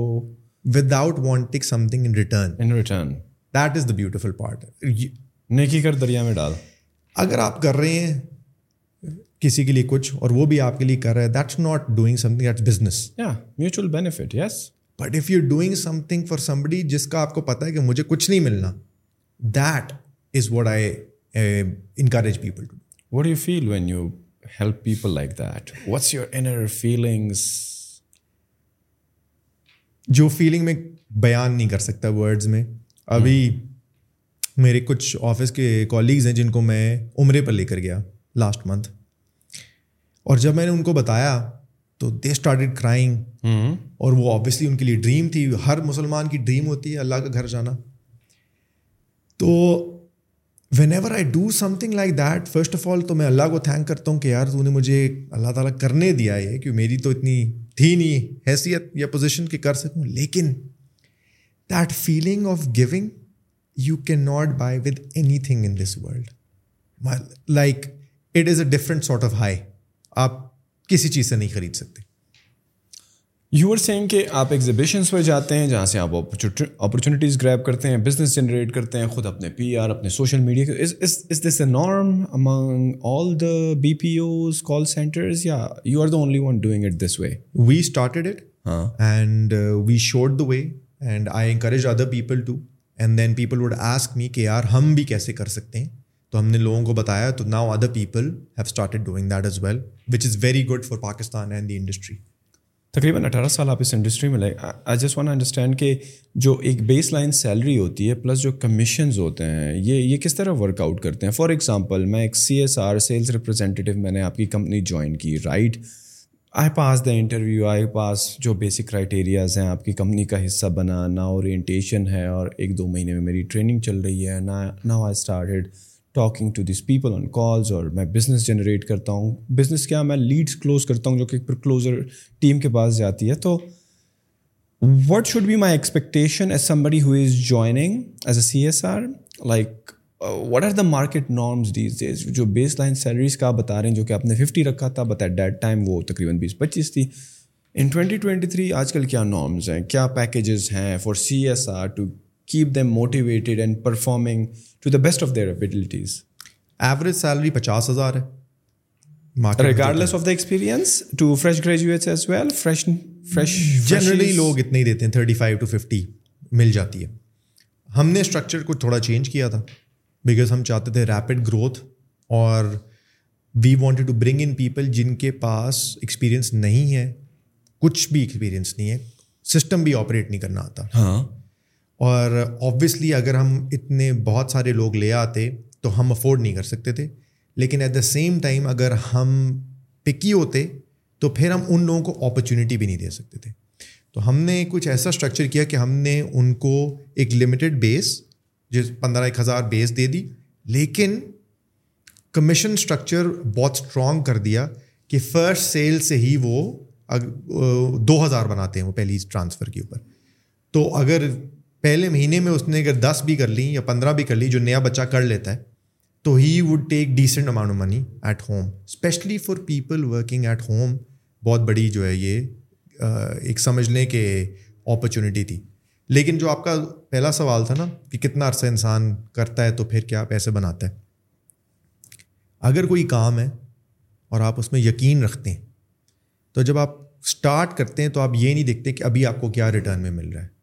A: without wanting something in in return return that is the beautiful part
B: نیکی کر دریا میں ڈال
A: اگر آپ کر رہے ہیں کسی کے لیے کچھ اور وہ بھی آپ کے لیے کر رہا ہے that's not doing something business
B: mutual benefit yes but if
A: you doing something for somebody جس کا آپ کو پتا ہے کہ مجھے کچھ نہیں ملنا that is what I encourage people to
B: what you feel when you help people like that what's your inner feelings
A: جو فیلنگ میں بیان نہیں کر سکتا ورڈز میں ابھی میرے کچھ آفس کے کالیگز ہیں جن کو میں عمرے پر لے کر گیا لاسٹ منتھ اور جب میں نے ان کو بتایا تو دے اسٹارٹ کرائنگ اور وہ آبویسلی ان کے لیے ڈریم تھی ہر مسلمان کی ڈریم ہوتی ہے اللہ کا گھر جانا تو whenever I do something like that first of all تو میں اللہ کو تھینک کرتا ہوں کہ یار تو نے مجھے اللہ تعالیٰ کرنے دیا ہے کہ میری تو اتنی تھی نہیں حیثیت یا پوزیشن کہ کر سکوں لیکن that feeling of going you can not buy with anything in this world like it is a different sort of high آپ کسی چیز سے نہیں خرید سکتے
B: یو آر سیم کہ آپ ایگزیبیشنس پر جاتے ہیں جہاں سے آپ اپرچونیٹیز گریب کرتے ہیں بزنس جنریٹ کرتے ہیں خود اپنے پی آر اپنے social media is this a norm among all the B P Os call centres یا you are the only one doing it this way
A: we started it ہاں and we showed the way and I encourage other people to and then people would ask me کہ یار ہم بھی کیسے کر سکتے ہیں تو ہم نے لوگوں کو بتایا تو now other people have started doing that is well which is very good for Pakistan and the
B: industry تقریباً اٹھارہ سال آپ اس انڈسٹری میں لائے آئی جسٹ وان انڈرسٹینڈ کہ جو ایک بیس لائن سیلری ہوتی ہے پلس جو کمیشنز ہوتے ہیں یہ یہ کس طرح ورک آؤٹ کرتے ہیں فار ایگزامپل میں ایک C S R sales representative میں نے آپ کی کمپنی جوائن کی right I pass the interview I pass جو بیسک کرائٹیریاز ہیں آپ کی کمپنی کا حصہ بنا نہ اورینٹیشن ہے اور ایک دو مہینے میں میری ٹریننگ چل رہی ہے نہ I started talking to these people on calls اور میں بزنس جنریٹ کرتا ہوں بزنس کیا میں لیڈس کلوز کرتا ہوں جو کہ کلوزر ٹیم کے پاس جاتی ہے تو what should be my expectation as somebody who is joining as a C S R like what are the market norms these days جو بیس لائن سیلریز کا بتا رہے ہیں جو کہ آپ نے ففٹی رکھا تھا بتایا ایٹ دیٹ ٹائم وہ تقریباً بیس پچیس تھی ان ٹوینٹی ٹوئنٹی تھری آج کل کیا نارمز ہیں کیا پیکیجز ہیں for C S R to keep them motivated and performing to the best of their abilities average salary پچاس ہزار ہے regardless of the experience
A: to fresh graduates as well fresh fresh generally لوگ اتنے ہی دیتے ہیں thirty five to fifty مل جاتی ہے ہم نے اسٹرکچر کو تھوڑا چینج کیا تھا بیکاز ہم چاہتے تھے ریپڈ گروتھ اور we wanted to bring in people جن کے پاس ایکسپیرئنس نہیں ہے کچھ بھی ایکسپیرئنس نہیں ہے سسٹم بھی آپریٹ نہیں کرنا آتا ہاں اور آبویسلی اگر ہم اتنے بہت سارے لوگ لے آتے تو ہم افورڈ نہیں کر سکتے تھے لیکن ایٹ دا سیم ٹائم اگر ہم پکی ہوتے تو پھر ہم ان لوگوں کو اپرچونیٹی بھی نہیں دے سکتے تھے تو ہم نے کچھ ایسا اسٹرکچر کیا کہ ہم نے ان کو ایک لمیٹڈ بیس جس پندرہ ایک ہزار بیس دے دی لیکن کمیشن اسٹرکچر بہت اسٹرانگ کر دیا کہ فرسٹ سیل سے ہی وہ دو ہزار بناتے ہیں وہ پہلی ٹرانسفر کے اوپر تو اگر پہلے مہینے میں اس نے اگر دس بھی کر لیں یا پندرہ بھی کر لی جو نیا بچہ کر لیتا ہے تو he would take decent amount of money at home especially for people working at home بہت بڑی جو ہے یہ ایک سمجھنے کے اپرچونیٹی تھی لیکن جو آپ کا پہلا سوال تھا نا کہ کتنا عرصہ انسان کرتا ہے تو پھر کیا پیسے بناتا ہے اگر کوئی کام ہے اور آپ اس میں یقین رکھتے ہیں تو جب آپ اسٹارٹ کرتے ہیں تو آپ یہ نہیں دیکھتے کہ ابھی آپ کو کیا ریٹرن میں مل رہا ہے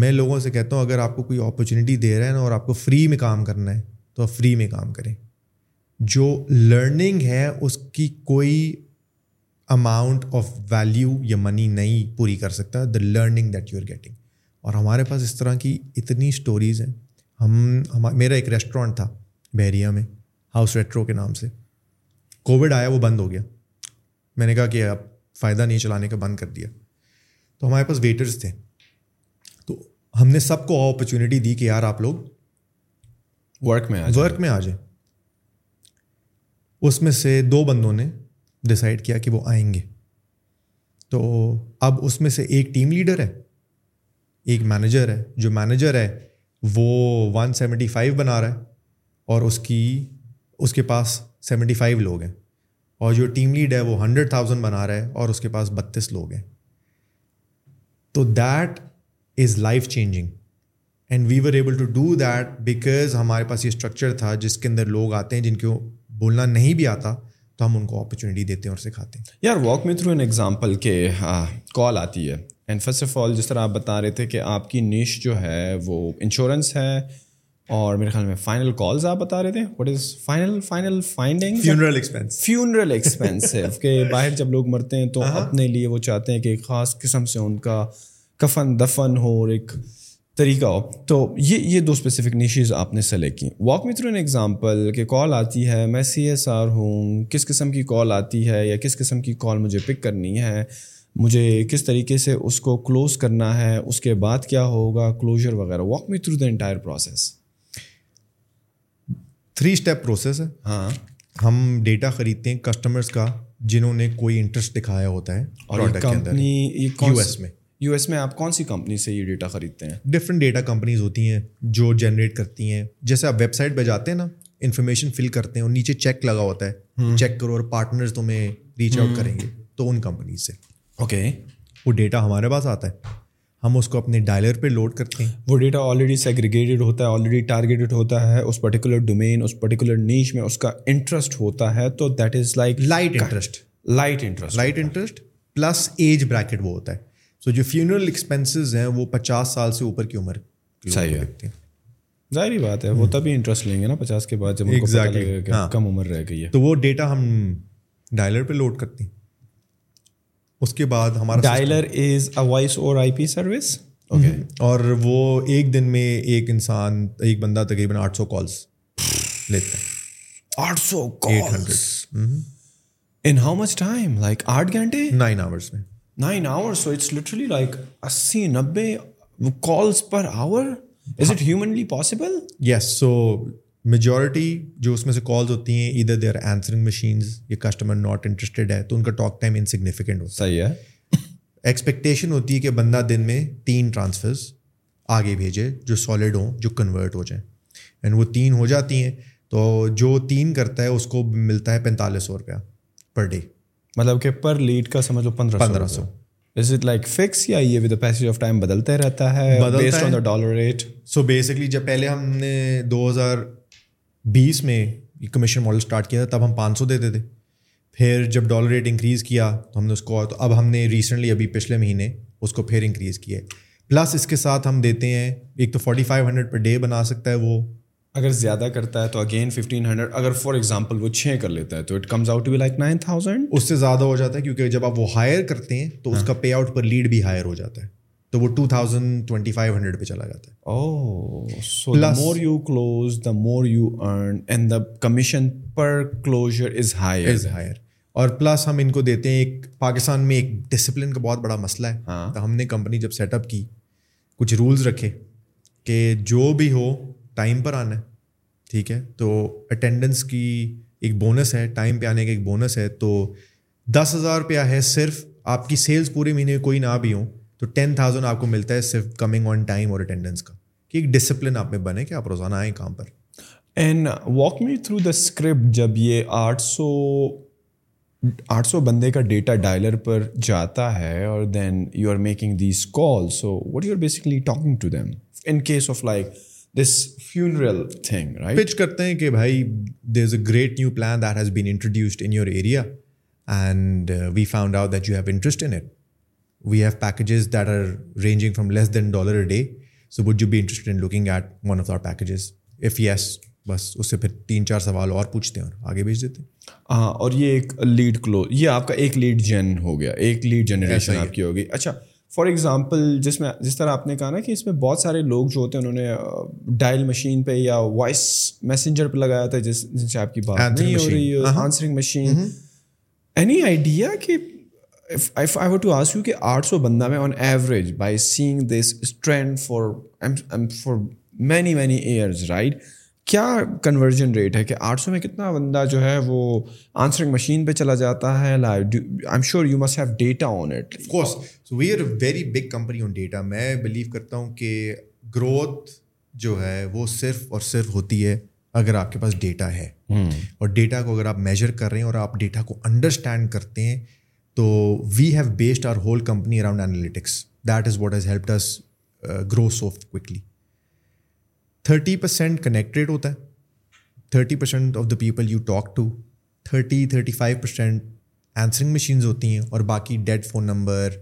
A: میں لوگوں سے کہتا ہوں اگر آپ کو کوئی اپرچونیٹی دے رہے ہیں نا اور آپ کو فری میں کام کرنا ہے تو آپ فری میں کام کریں جو لرننگ ہے اس کی کوئی اماؤنٹ آف ویلیو یا منی نہیں پوری کر سکتا the learning that you are getting اور ہمارے پاس اس طرح کی اتنی اسٹوریز ہیں ہم میرا ایک ریسٹورینٹ تھا بحریہ میں ہاؤس ریٹرو کے نام سے کووڈ آیا وہ بند ہو گیا میں نے کہا کہ اب فائدہ نہیں چلانے کا بند کر دیا تو ہمارے پاس ویٹرس تھے ہم نے سب کو اپرچونیٹی دی کہ یار آپ لوگ
B: ورک میں
A: ورک میں آ جائیں اس میں سے دو بندوں نے ڈسائڈ کیا کہ وہ آئیں گے تو اب اس میں سے ایک ٹیم لیڈر ہے ایک مینیجر ہے جو مینیجر ہے وہ ون سیونٹی فائیو بنا رہا ہے اور اس کی اس کے پاس سیونٹی فائیو لوگ ہیں اور جو ٹیم لیڈ ہے وہ ہنڈریڈ تھاؤزنڈ بنا رہا ہے اور اس کے پاس بتیس لوگ ہیں تو that is life changing and we were able to do that because ہمارے پاس یہ اسٹرکچر تھا جس کے اندر لوگ آتے ہیں جن کو بولنا نہیں بھی آتا تو ہم ان کو اپرچونیٹی دیتے ہیں اور سکھاتے ہیں
B: یار walk me through an example کہ کال آتی ہے اینڈ فسٹ آف آل جس طرح آپ بتا رہے تھے کہ آپ کی نیش جو ہے وہ انشورنس ہے اور میرے خیال میں فائنل کالز آپ بتا رہے تھے what is final final finding
A: funeral expense
B: funeral کہ باہر جب لوگ مرتے ہیں تو اپنے لیے وہ چاہتے ہیں کہ خاص قسم سے ان کا کفن دفن ہو اور ایک طریقہ ہو تو یہ یہ دو اسپیسیفک نیشیز آپ نے سلیکٹ کی walk me through an example کہ کال آتی ہے میں سی ایس آر ہوں کس قسم کی کال آتی ہے یا کس قسم کی کال مجھے پک کرنی ہے مجھے کس طریقے سے اس کو کلوز کرنا ہے اس کے بعد کیا ہوگا کلوجر وغیرہ walk me through the entire process
A: three step process ہے ہاں ہم ڈیٹا خریدتے ہیں کسٹمرس کا جنہوں نے کوئی انٹرسٹ دکھایا ہوتا ہے اور یو
B: ایس میں یو ایس میں آپ کون سی کمپنی سے یہ ڈیٹا خریدتے ہیں
A: ڈفرینٹ ڈیٹا کمپنیز ہوتی ہیں جو جنریٹ کرتی ہیں جیسے آپ ویب سائٹ پہ جاتے ہیں نا انفارمیشن فل کرتے ہیں اور نیچے چیک لگا ہوتا ہے چیک کرو اور پارٹنر تمہیں ریچ آؤٹ کریں گے تو ان کمپنیز سے
B: اوکے
A: وہ ڈیٹا ہمارے پاس آتا ہے ہم اس کو اپنے ڈائلر پہ لوڈ کرتے ہیں
B: وہ ڈیٹا آلریڈی سیگریگیٹیڈ ہوتا ہے آلریڈی ٹارگیٹڈ ہوتا ہے اس پرٹیکولر ڈومین اس پرٹیکولر نیچ میں اس کا انٹرسٹ ہوتا ہے تو that is like
A: light interest
B: light interest
A: light interest plus age bracket وہ ہوتا ہے سو جو فیونرل ایکسپینسز ہیں وہ پچاس سال سے اوپر کی عمر صحیح ہے
B: ظاہری بات ہے وہ تبھی انٹرسٹ لیں گے نا پچاس کے بعد جب ہاں۔ کم عمر رہ گئی ہے
A: تو وہ ڈیٹا ہم ڈائلر پہ لوڈ کرتے ہیں اس کے بعد
B: ہمارا dialer is a voice over I P service okay
A: اور وہ ایک دن میں ایک انسان ایک بندہ
B: تقریباً آٹھ سو کالس لیتا ہے آٹھ سو eight hundred in how much time like آٹھ گھنٹے نائن آورس میں nine hour so it's literally like اسی نبے calls per hour is it humanly possible
A: yes so majority جو اس میں سے کالز ہوتی ہیں ادھر دے آر آنسرنگ مشینز یہ کسٹمر ناٹ انٹرسٹیڈ ہے تو ان کا ٹاک ٹائم ان ہوتا صحیح ہے ایکسپیکٹیشن ہوتی ہے کہ بندہ دن میں تین ٹرانسفرز آگے بھیجے جو سالڈ ہوں جو کنورٹ ہو جائیں اینڈ وہ تین ہو جاتی ہیں تو جو تین کرتا ہے اس کو ملتا ہے پینتالیس سو روپیہ پر ڈے
B: مطلب کہ پر لیڈ کا سمجھ لو پندرہ پندرہ سو از اٹ لائک فکس یا یہ ود آف ٹائم رہتا ہے ڈالر ریٹ سو
A: بیسکلی جب پہلے ہم نے دو ہزار بیس میں کمیشن ماڈل اسٹارٹ کیا تھا تب ہم پانچ سو دیتے تھے پھر جب ڈالر ریٹ انکریز کیا تو ہم نے اس کو تو اب ہم نے ریسنٹلی ابھی پچھلے مہینے اس کو پھر انکریز کیا ہے پلس اس کے ساتھ ہم دیتے ہیں ایک تو forty five hundred per day بنا سکتا ہے وہ
B: اگر زیادہ کرتا ہے تو اگین ففٹین ہنڈریڈ اگر فار ایگزامپل وہ چھ کر لیتا ہے تو it comes out like nine thousand
A: اس سے زیادہ ہو جاتا ہے کیونکہ جب آپ وہ ہائر کرتے ہیں تو اس ہاں۔ کا پے آؤٹ پر لیڈ بھی ہائر ہو جاتا ہے تو وہ two thousand twenty five hundred پہ چلا جاتا ہے
B: oh so more you close the more you earn and the commission per closer is higher
A: is higher اور پلس ہم ان کو دیتے ہیں ایک پاکستان میں ایک ڈسپلن کا بہت بڑا مسئلہ ہے ہاں تو ہم نے کمپنی جب سیٹ اپ کی کچھ رولز رکھے کہ جو بھی ہو ٹائم پر آنا ہے ٹھیک ہے تو اٹینڈنس کی ایک بونس ہے ٹائم پہ آنے کا ایک بونس ہے تو دس ہزار روپیہ ہے صرف آپ کی سیلس پورے مہینے کوئی نہ بھی ہوں تو ٹین تھاؤزینڈ آپ کو ملتا ہے صرف کمنگ آن ٹائم اور اٹینڈنس کا کہ ایک ڈسپلن آپ میں بنے کہ آپ روزانہ آئیں کام پر
B: and walk me through the script جب یہ آٹھ سو آٹھ سو بندے کا ڈیٹا ڈائلر پر جاتا ہے اور then you are making these call so what you are basically talking to them in case of like this funeral
A: thing pitch کرتے ہیں کہ بھائی there is a great new plan that has been introduced in your area and we found out that you have interest it we have packages that are ranging from less than dollar a day so would you be interest in looking at one of our packages if yes بس اس سے پھر تین چار سوال اور پوچھتے ہیں اور آگے بھیج دیتے ہیں
B: ہاں اور یہ ایک لیڈ کلو یہ آپ کا ایک لیڈ جین ہو گیا ایک لیڈ جنریشن آپ کی ہو گئی اچھا فار ایگزامپل جس میں جس طرح آپ نے کہا نا کہ اس میں بہت سارے لوگ جو ہوتے ہیں انہوں نے ڈائل مشین پہ یا وائس میسنجر پہ لگایا تھا جس جن سے آپ کی بات ہاں، نہیں ہو رہی ہے آنسرنگ مشین اینی آئیڈیا کہ آٹھ سو بندہ میں on average by saying this trend for for many many years right کیا کنورژن ریٹ ہے کہ آٹھ سو میں کتنا بندہ جو ہے وہ آنسرنگ مشین پہ چلا جاتا ہے
A: we are very big company on data میں بلیو کرتا ہوں کہ گروتھ جو ہے وہ صرف اور صرف ہوتی ہے اگر آپ کے پاس ڈیٹا ہے اور ڈیٹا کو اگر آپ میجر کر رہے ہیں اور آپ ڈیٹا کو انڈرسٹینڈ کرتے ہیں تو we have based our whole company around analytics that is what has help grow so quickly thirty percent connected ہوتا ہے thirty percent of the people you talk to thirty thirty five percent answering machines ہوتی ہیں اور باقی dead phone number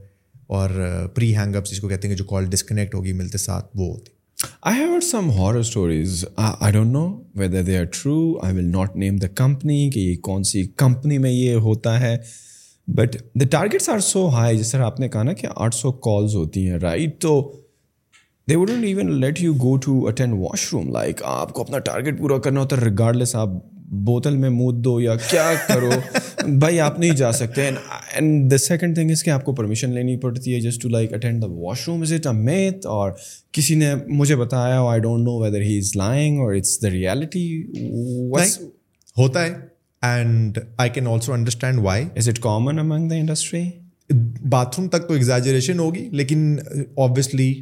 A: اور pre hang up کو کہتے ہیں کہ جو کال ڈسکنیکٹ ہوگی ملتے ساتھ وہ ہوتی ہیں
B: I have some horror stories I don't know whether they are true I will not name the company کہ یہ کون سی کمپنی میں یہ ہوتا ہے but the targets are so high جس طرح آپ نے کہا نا کہ آٹھ سو کالز ہوتی ہیں رائٹ تو they wouldn't even let you go to attend washroom like آپ کو اپنا ٹارگیٹ پورا کرنا ہوتا ہے ریگارڈ لیس آپ بوتل میں مود دو یا کیا کرو <laughs> بھائی آپ نہیں جا سکتے سیکنڈ تھنگ از کہ آپ کو پرمیشن لینی پڑتی ہے just to like attend the washroom is it a myth اور کسی نے مجھے بتایا I
A: don't know whether he is lying اور اٹس دا ریالٹی ہوتا ہے and I can also understand why is it common among the industry bathroom تک تو ایگزیجریشن ہوگی لیکن آبویسلی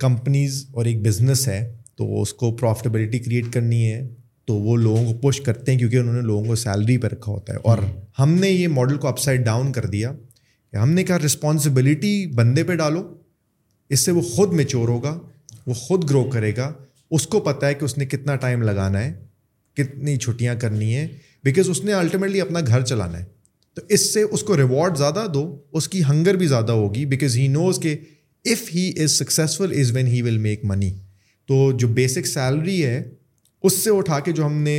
A: کمپنیز اور ایک بزنس ہے تو اس کو پروفٹیبلٹی کریٹ کرنی ہے تو وہ لوگوں کو پوش کرتے ہیں کیونکہ انہوں نے لوگوں کو سیلری پہ رکھا ہوتا ہے اور ہم نے یہ ماڈل کو اپ سائڈ ڈاؤن کر دیا کہ ہم نے کہا رسپانسبلٹی بندے پہ ڈالو اس سے وہ خود میچور ہوگا وہ خود گرو کرے گا اس کو پتہ ہے کہ اس نے کتنا ٹائم لگانا ہے کتنی چھٹیاں کرنی ہیں بیکاز اس نے الٹیمیٹلی اپنا گھر چلانا ہے تو اس سے اس کو ریوارڈ زیادہ دو اس کی ہنگر بھی زیادہ ہوگی بیکاز ہی نوز کہ if he is successful is when he will make money تو جو بیسک سیلری ہے اس سے اٹھا کے جو ہم نے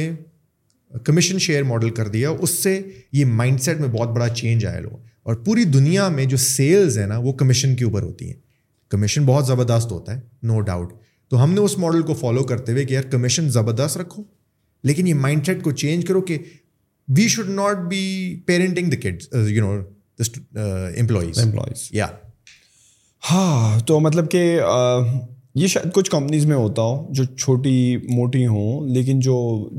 A: کمیشن شیئر ماڈل کر دیا اس سے یہ مائنڈ سیٹ میں بہت بڑا چینج آیا لوگ اور پوری دنیا میں جو سیلز ہیں نا وہ کمیشن کے اوپر ہوتی ہیں کمیشن بہت زبردست ہوتا ہے نو ڈاؤٹ تو ہم نے اس ماڈل کو فالو کرتے ہوئے کہ یار کمیشن زبردست رکھو لیکن یہ مائنڈ سیٹ کو چینج کرو کہ we should not be parenting the you know employees employees یا
B: ہاں تو مطلب کہ یہ شاید کچھ کمپنیز میں ہوتا ہو جو چھوٹی موٹی ہوں لیکن جو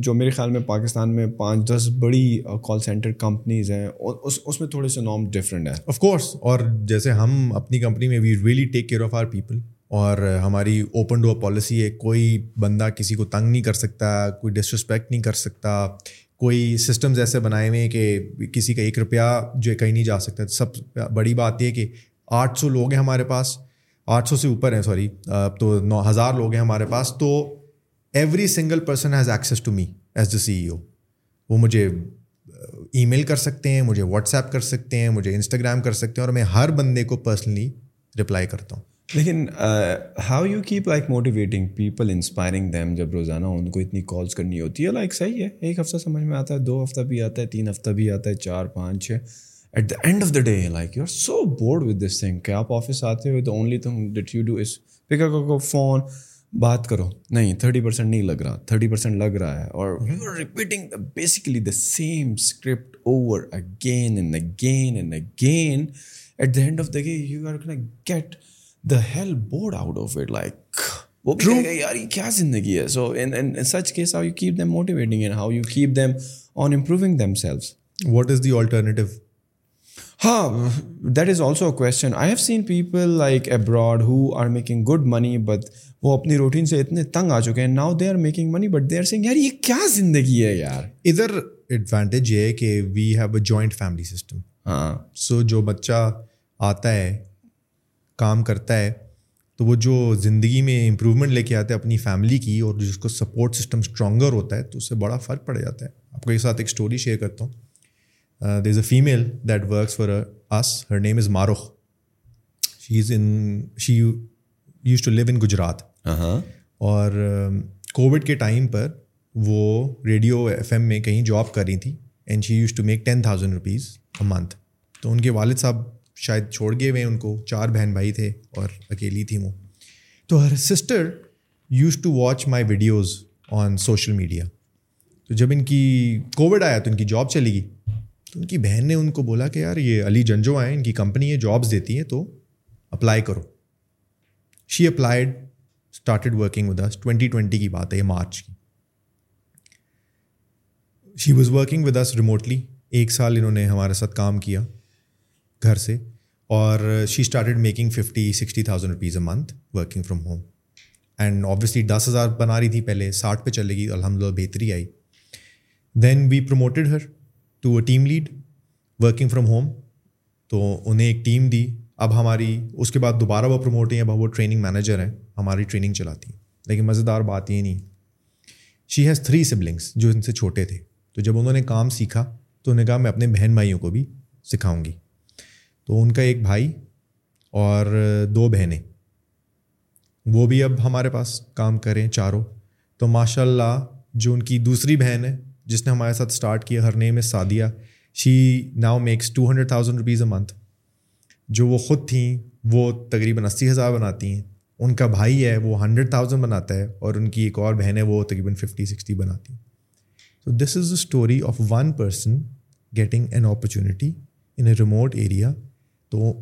B: جو میرے خیال میں پاکستان میں پانچ دس بڑی کال سینٹر کمپنیز ہیں اس اس میں تھوڑے سے نام ڈفرینٹ ہیں
A: آف کورس اور جیسے ہم اپنی کمپنی میں we really take care of our people اور ہماری اوپن ڈور پالیسی ہے کوئی بندہ کسی کو تنگ نہیں کر سکتا کوئی ڈسرسپیکٹ نہیں کر سکتا کوئی سسٹمز ایسے بنائے ہوئے ہیں کہ کسی کا ایک روپیہ جو کہیں نہیں جا سکتا سب بڑی بات یہ کہ آٹھ سو لوگ ہیں ہمارے پاس آٹھ سو سے اوپر ہیں سوری تو نو ہزار لوگ ہیں ہمارے پاس تو every single person has access to me as the C E O وہ مجھے ای میل کر سکتے ہیں مجھے واٹس ایپ کر سکتے ہیں مجھے انسٹاگرام کر سکتے ہیں اور میں ہر بندے کو پرسنلی رپلائی کرتا ہوں
B: لیکن how you keep like motivating people inspiring them جب روزانہ ان کو اتنی کالس کرنی ہوتی ہے لائک صحیح ہے ایک ہفتہ سمجھ میں آتا ہے دو ہفتہ بھی آتا ہے تین ہفتہ بھی آتا ہے چار پانچ چھ at the end of the day like you are so bored with this thing کہ آپ آفس آتے ہوئے تو only thing you do pick up phone بات کرو نہیں تھرٹی پرسینٹ نہیں لگ رہا تھرٹی پرسینٹ لگ رہا ہے اور you are repeating the same script over again and again and again at the end of the day you are get the hell bored out of it like کیا زندگی ہے so in such case how you keep them motivating and how you keep them on improving
A: what is the alternative
B: ہاں that is also a question I have seen people like abroad who are making good money but وہ اپنی routine سے اتنے تنگ آ چکے ہیں now they are making money but they are saying یار یہ کیا زندگی ہے یار
A: ادھر ایڈوانٹیج یہ ہے کہ we have a joint family system ہاں سو جو بچہ آتا ہے کام کرتا ہے تو وہ جو زندگی میں امپرومنٹ لے کے آتا ہے اپنی فیملی کی اور جس کو سپورٹ سسٹم اسٹرانگر ہوتا ہے تو اس سے بڑا فرق پڑ جاتا ہے آپ کو ایک ساتھ ایک اسٹوری شیئر کرتا ہوں there is a female that works for us her name is Marukh she is in she used to live in Gujarat اور کووڈ کے ٹائم پر وہ ریڈیو ایف ایم میں کہیں جاب کر رہی تھیں and she used to make ten thousand rupees a month تو ان کے والد صاحب شاید چھوڑ گئے ہوئے ان کو چار بہن بھائی تھے اور اکیلی تھیں وہ تو her sister used to watch my videos on social media تو جب ان کی کووڈ آیا تو ان کی جاب چلی گئی تو ان کی بہن نے ان کو بولا کہ یار یہ علی جنجو آئے ان کی کمپنی ہے جابس دیتی ہے تو اپلائی کرو she applied started working with us twenty twenty کی بات ہے یہ مارچ کی she was working with this remotely ایک سال انہوں نے ہمارے ساتھ کام کیا گھر سے اور she started making fifty sixty thousand rupees a month working from home and obviously دس ہزار بنا رہی تھی پہلے ساٹھ پہ چلے گی الحمد للہ بہتری آئی then we promoted her to a team lead working from home تو انہیں ایک ٹیم دی اب ہماری اس کے بعد دوبارہ وہ پروموٹ ہیں اب وہ ٹریننگ مینیجر ہیں ہماری ٹریننگ چلاتی ہیں لیکن مزے دار بات یہ نہیں شی ہیز تھری سبلنگس جو ان سے چھوٹے تھے تو جب انہوں نے کام سیکھا تو انہوں نے کہا میں اپنے بہن بھائیوں کو بھی سکھاؤں گی تو ان کا ایک بھائی اور دو بہنیں وہ بھی اب ہمارے پاس کام کریں چاروں تو ماشاء اللہ جو ان کی دوسری بہن ہے جس نے ہمارے ساتھ اسٹارٹ کیا ہر نئے میں سادیا she now makes two hundred thousand rupees a month جو وہ خود تھیں وہ تقریباً اسی ہزار بناتی ہیں ان کا بھائی ہے وہ ہنڈریڈ تھاؤزینڈ بناتا ہے اور ان کی ایک اور بہن ہے وہ تقریباً ففٹی سکسٹی بناتی ہیں تو this is a story of one person getting an opportunity in a remote area تو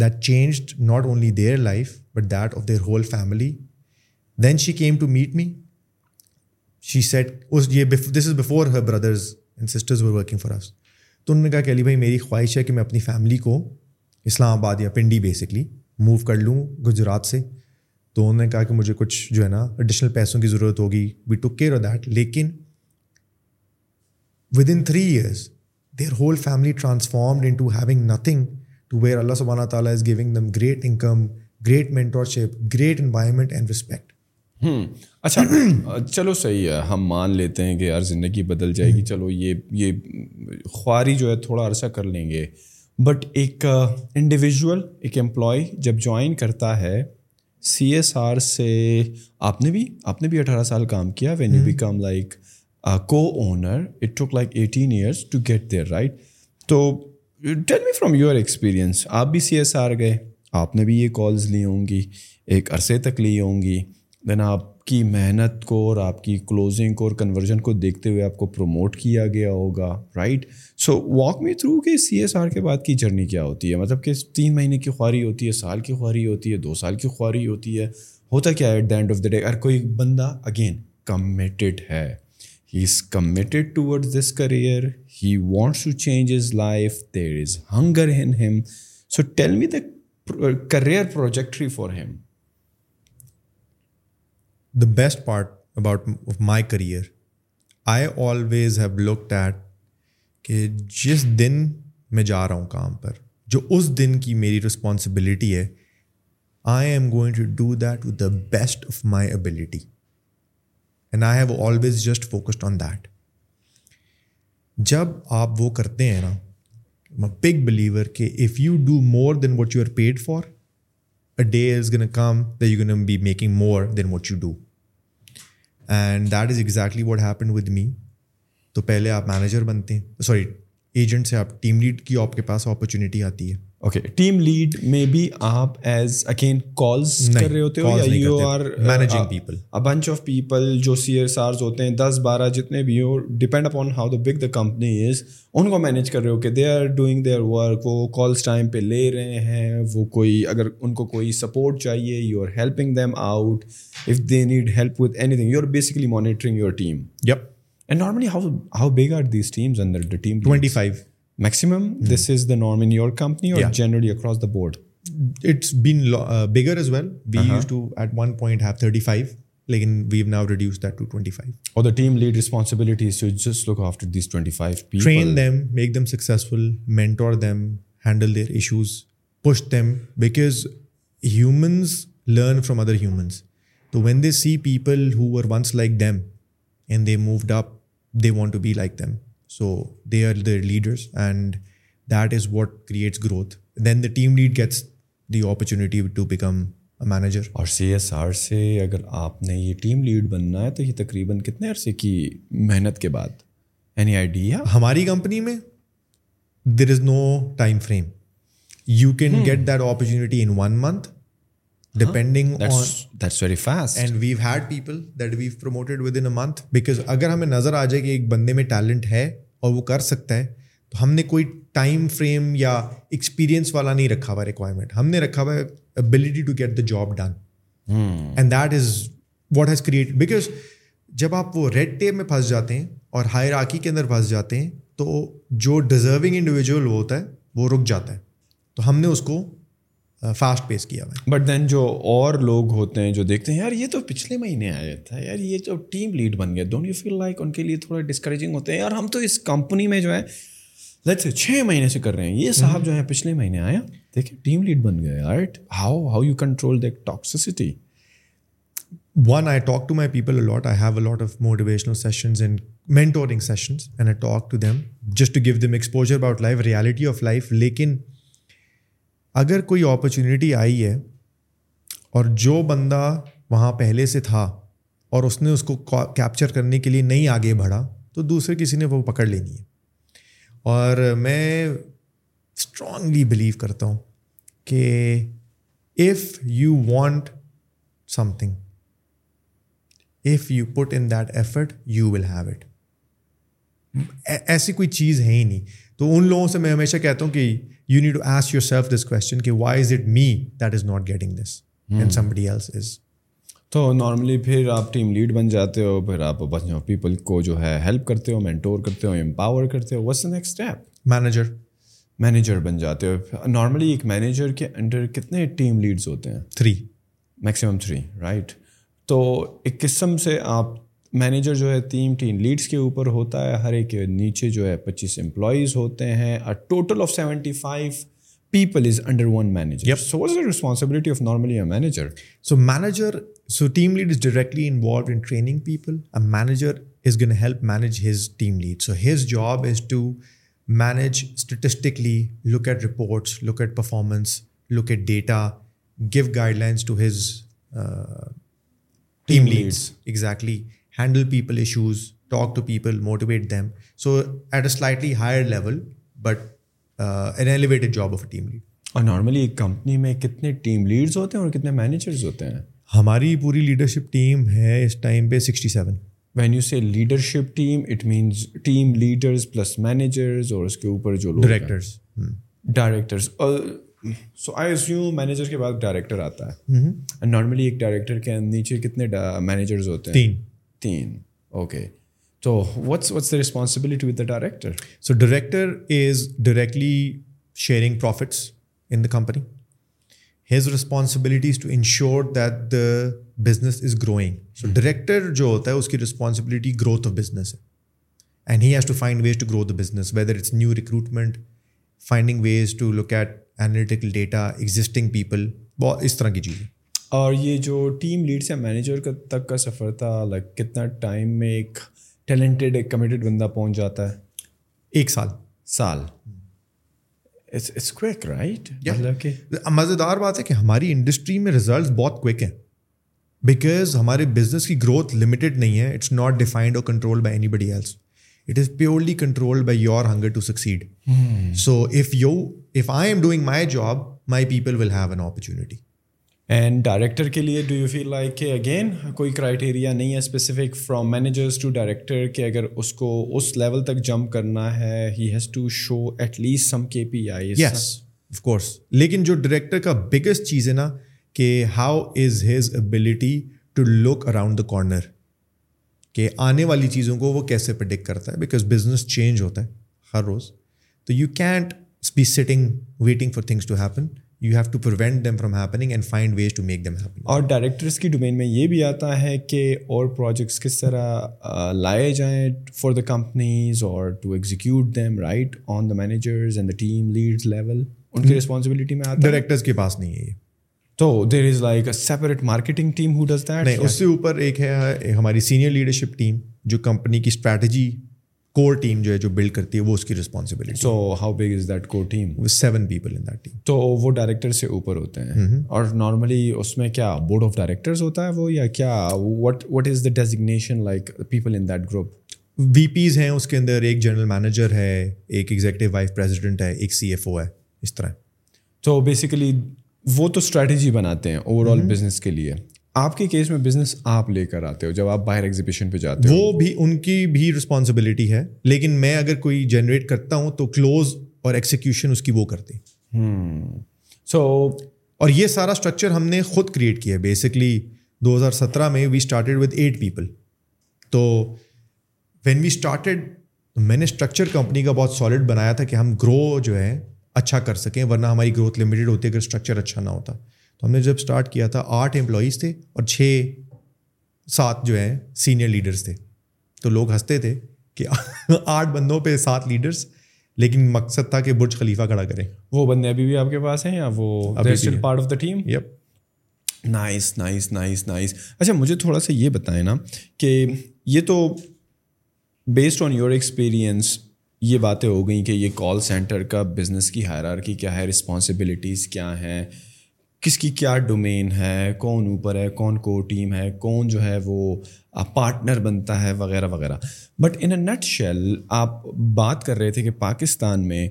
A: that changed not only their life but that of their whole family then she came to meet me she said اس یہ this is before her brothers and sisters were working for us تو انہوں نے کہا کہ علی بھائی میری خواہش ہے کہ میں اپنی فیملی کو اسلام آباد یا پنڈی بیسکلی موو کر لوں گجرات سے تو انہوں نے کہا کہ مجھے کچھ جو ہے نا اڈیشنل پیسوں کی ضرورت ہوگی we to care of that لیکن with in three years their whole family transformed into having nothing to where اللہ سبحانہ تعالیٰ is giving them great income great mentorship great environment and respect
B: ہوں اچھا چلو صحیح ہے ہم مان لیتے ہیں کہ یار زندگی بدل جائے گی چلو یہ یہ خواری جو ہے تھوڑا عرصہ کر لیں گے بٹ ایک انڈیویژول uh, ایک امپلائی جب جوائن کرتا ہے سی ایس آر سے آپ نے بھی آپ نے بھی اٹھارہ سال کام کیا when you become like co owner it took like eighteen years to get there right تو tell me from your experience آپ بھی سی ایس آر گئے آپ نے بھی یہ کالز لی ہوں گی ایک عرصے تک لی ہوں گی دین آپ کی محنت کو اور آپ کی کلوزنگ کو اور کنورژن کو دیکھتے ہوئے آپ کو پروموٹ کیا گیا ہوگا right so walk me through کہ سی ایس آر کے بعد کی جرنی کیا ہوتی ہے مطلب کہ تین مہینے کی خواہی ہوتی ہے سال کی خواہی ہوتی ہے دو سال کی خواہی ہوتی ہے ہوتا کیا ہے at the end of the day اگر کوئی بندہ اگین کمیٹیڈ ہے he is committed toward this career he wants to change his life there is hunger in him so tell me the career trajectory for him
A: the best part about my career I always have looked at کہ جس دن میں جا رہا ہوں کام پر جو اس دن کی میری responsibility ہے I am going to do that with the best of my ability and I have always just focused on that جب آپ وہ کرتے ہیں نا پگ بلیور کہ if you do more than what you are paid for a day is gonna come the you gonna be making more than what you do and that is exactly what happen with me تو پہلے آپ manager بنتے ہیں sorry agent سے آپ team lead کی آپ کے پاس اپرچونیٹی آتی ہے
B: اوکے ٹیم لیڈ میں بھی آپ ایز اگین کالز
A: کر رہے ہوتے ہو یا you are managing people bunch of people جو سی ایس آرز
B: ہوتے ہیں دس بارہ جتنے بھی ہو depend upon how the big the company is ان کو مینیج کر رہے ہو کہ they are doing their work وہ کالس ٹائم پہ لے رہے ہیں وہ کوئی اگر ان کو کوئی سپورٹ چاہیے you are helping them out if they need help with anything you are basically
A: monitoring your team yep and normally how how big are these teams اندر the
B: team twenty five maximum. Hmm. This is the norm in your company or generally across the
A: board? It's been uh, bigger as well. We uh-huh. used to at one point have 35. Like we've now reduced that to 25. Or the team
B: lead responsibility is to just look after these 25 people. Train
A: them, make them successful, mentor them, handle their issues, push them, because humans learn from other humans. So when they see people who were once like them and they moved up, they want to be like them. So they are the leaders and that is what creates growth then the team lead gets the opportunity to become manager
B: اور C S R سے اگر آپ نے یہ team lead بننا ہے تو یہ تقریباً کتنے عرصے کی محنت کے بعد اینی آئیڈیا
A: ہماری کمپنی میں there is no time frame you can get that opportunity in one month we've had people that promoted within month because اگر ہمیں نظر آ جائے کہ ایک بندے میں ٹیلنٹ ہے اور وہ کر سکتا ہے تو ہم نے کوئی ٹائم فریم یا ایکسپیرینس والا نہیں رکھا ہوا ریکوائرمنٹ ہم نے رکھا ہوا ہے ability to get the job done and that is what has create because جب آپ وہ ریڈ ٹیپ میں پھنس جاتے ہیں اور ہائر آکی کے اندر پھنس جاتے ہیں تو جو ڈیزرونگ انڈیویجول ہوتا ہے وہ رک جاتا ہے تو ہم نے اس کو فاسٹ پیس کیا
B: بٹ دین جو اور لوگ ہوتے ہیں جو دیکھتے ہیں یار یہ تو پچھلے مہینے آیا تھا یار یہ جو ٹیم لیڈ بن گیا ڈونٹ یو فیل لائک ان کے لیے تھوڑا ڈسکریجنگ ہوتے ہیں یار ہم تو اس کمپنی میں جو ہے چھ مہینے سے کر رہے ہیں یہ صاحب جو ہے پچھلے مہینے آیا دیکھیں ٹیم لیڈ بن گئے how how you control
A: one I talk to my people a lot I I have of motivational sessions sessions and and mentoring talk to them just to give them exposure about life reality of life لیکن اگر کوئی opportunity آئی ہے اور جو بندہ وہاں پہلے سے تھا اور اس نے اس کو کیپچر کرنے کے لیے نہیں آگے بڑھا تو دوسرے کسی نے وہ پکڑ لینی ہے اور میں اسٹرانگلی بلیو کرتا ہوں کہ if you want something if you put in that effort you will have it ایسی کوئی چیز ہے ہی نہیں تو ان لوگوں سے میں ہمیشہ کہتا ہوں کہ you to do ask self this question کہ why is it me that is not getting this and somebody
B: else is تو نارملی پھر آپ ٹیم لیڈ بن جاتے ہو پھر آپ پیپل کو جو ہے ہیلپ کرتے ہو مینٹور کرتے ہو امپاور کرتے ہو what's next step
A: manager
B: manager بن جاتے ہو نارملی ایک مینیجر کے انڈر کتنے ٹیم لیڈس ہوتے ہیں
A: تھری
B: میکسیمم تھری رائٹ تو ایک قسم سے آپ مینیجر جو ہے تین ٹیم لیڈس کے اوپر ہوتا ہے ہر ایک کے نیچے جو ہے پچیس امپلائیز ہوتے ہیں total of seventy five people is under one manager so is responsibility of normally manager
A: so manager so team lead is directly involve in training people a manager is gonna help manage his team lead so his job is to manage statistically look at reports look at performance look at data go guidelines to his team leads exactly handle people issues talk to people motivate them so at a slightly higher level but an elevated
B: job of a team lead اور normally ایک company میں کتنے team leads ہوتے ہیں اور کتنے managers ہوتے ہیں ہماری
A: پوری
B: لیڈرشپ ٹیم ہے اس ٹائم پہ sixty seven when you say leadership team it means team leaders plus managers اور اس کے اوپر جو ڈائریکٹرس ڈائریکٹرس اور سو آئی اسیوم مینیجر کے بعد ڈائریکٹر آتا ہے نارملی ایک ڈائریکٹر کے نیچے کتنے مینیجرز uh, ہوتے ہیں تین اوکے تو what's what's responsibility with the director
A: so director is directly sharing profits in the company has is to ensure that the business is growing so director جو ہوتا ہے اس کی رسپانسبلٹی گروتھ آف بزنس ہے and he has to find ways to grow the business whether it's new recruitment finding ways to look at analytical data existing people اس طرح کی چیزیں
B: اور یہ جو ٹیم لیڈ سے مینیجر کا تک کا سفر تھا لائک کتنا ٹائم میں ایک ٹیلنٹڈ ایک کمیٹیڈ بندہ پہنچ جاتا ہے
A: ایک سال
B: سال مطلب
A: مزیدار بات ہے کہ ہماری انڈسٹری میں ریزلٹ بہت کوئک ہیں بیکاز ہمارے بزنس کی گروتھ لمیٹیڈ نہیں ہے اٹس ناٹ ڈیفائنڈ اور control by anybody else it is purely control by your hunger to succeed so if you if I am doing my job my people will have an opportunity
B: and director کے لیے do you feel like کہ again کوئی criteria نہیں ہے specific from managers to director کہ اگر اس کو اس لیول تک جمپ کرنا ہے he has to show at least some K P I
A: yes of course لیکن جو ڈائریکٹر کا بگیسٹ چیز ہے نا کہ how is his ability to look around the corner کہ آنے والی چیزوں کو وہ کیسے پرڈکٹ کرتا ہے بیکاز بزنس چینج ہوتا ہے ہر روز تو you can't be sitting waiting for things to happen you have to prevent them from happening and find ways to make them happen
B: اور ڈائریکٹرس کی ڈومین میں یہ بھی آتا ہے کہ اور پروجیکٹس کس طرح لائے جائیں فار دا کمپنیز اور to execute them right on the managers and the team lead level ان کی رسپانسبلٹی
A: hmm. میں آتا ہے ڈائریکٹرس کے پاس نہیں ہے یہ
B: تو there is like separate marketing team who does
A: that نہیں اس سے اوپر ایک ہے ہماری سینئر لیڈرشپ ٹیم جو کمپنی کی اسٹریٹجی کور ٹیم جو ہے جو بلڈ کرتی ہے وہ اس کی responsibility
B: so how big is that core team
A: seven people in that team
B: تو وہ ڈائریکٹر سے اوپر ہوتے ہیں mm-hmm. اور نارملی اس میں کیا بورڈ آف ڈائریکٹرز ہوتا ہے وہ یا کیا what what is the designation like people in that group
A: we Ps ہیں اس کے اندر ایک جنرل مینیجر ہے ایک ایگزیکٹو وائف پریزیڈنٹ ہے ایک سی ایف او ہے اس طرح
B: تو بیسیکلی وہ تو اسٹریٹجی بناتے ہیں اوور آل بزنس کے لیے آپ کے کیس میں بزنس آپ لے کر آتے ہو جب آپ باہر ایگزیبیشن پہ جاتے ہو وہ
A: بھی ان کی بھی رسپانسبلٹی ہے لیکن میں اگر کوئی جنریٹ کرتا ہوں تو کلوز اور ایکسیکیوشن اس کی وہ کرتی
B: سو
A: اور یہ سارا اسٹرکچر ہم نے خود کریٹ کیا ہے بیسکلی دو ہزار سترہ میں we started with eight people تو وین وی اسٹارٹیڈ میں نے اسٹرکچر کمپنی کا بہت سالڈ بنایا تھا کہ ہم گرو جو ہے اچھا کر سکیں ورنہ ہماری گروتھ لمیٹیڈ ہوتی ہے اسٹرکچر اچھا نہ ہوتا تو ہم نے جب اسٹارٹ کیا تھا آٹھ امپلائیز تھے اور چھ سات جو ہیں سینئر لیڈرس تھے تو لوگ ہنستے تھے کہ آٹھ بندوں پہ سات لیڈرس لیکن مقصد تھا کہ برج خلیفہ کھڑا کریں
B: وہ بندے ابھی بھی آپ کے پاس ہیں یا وہ part of the team yep nice nice nice nice اچھا مجھے تھوڑا سا یہ بتائیں نا کہ یہ تو بیسڈ آن یور ایکسپیرئنس یہ باتیں ہو گئیں کہ یہ کال سینٹر کا بزنس کی حیرارکی کی کیا ہے رسپانسبلیٹیز کیا ہیں کس کی کیا ڈومین ہے کون اوپر ہے کون کو ٹیم ہے کون جو ہے وہ پارٹنر بنتا ہے وغیرہ وغیرہ but in a nut shell آپ بات کر رہے تھے کہ پاکستان میں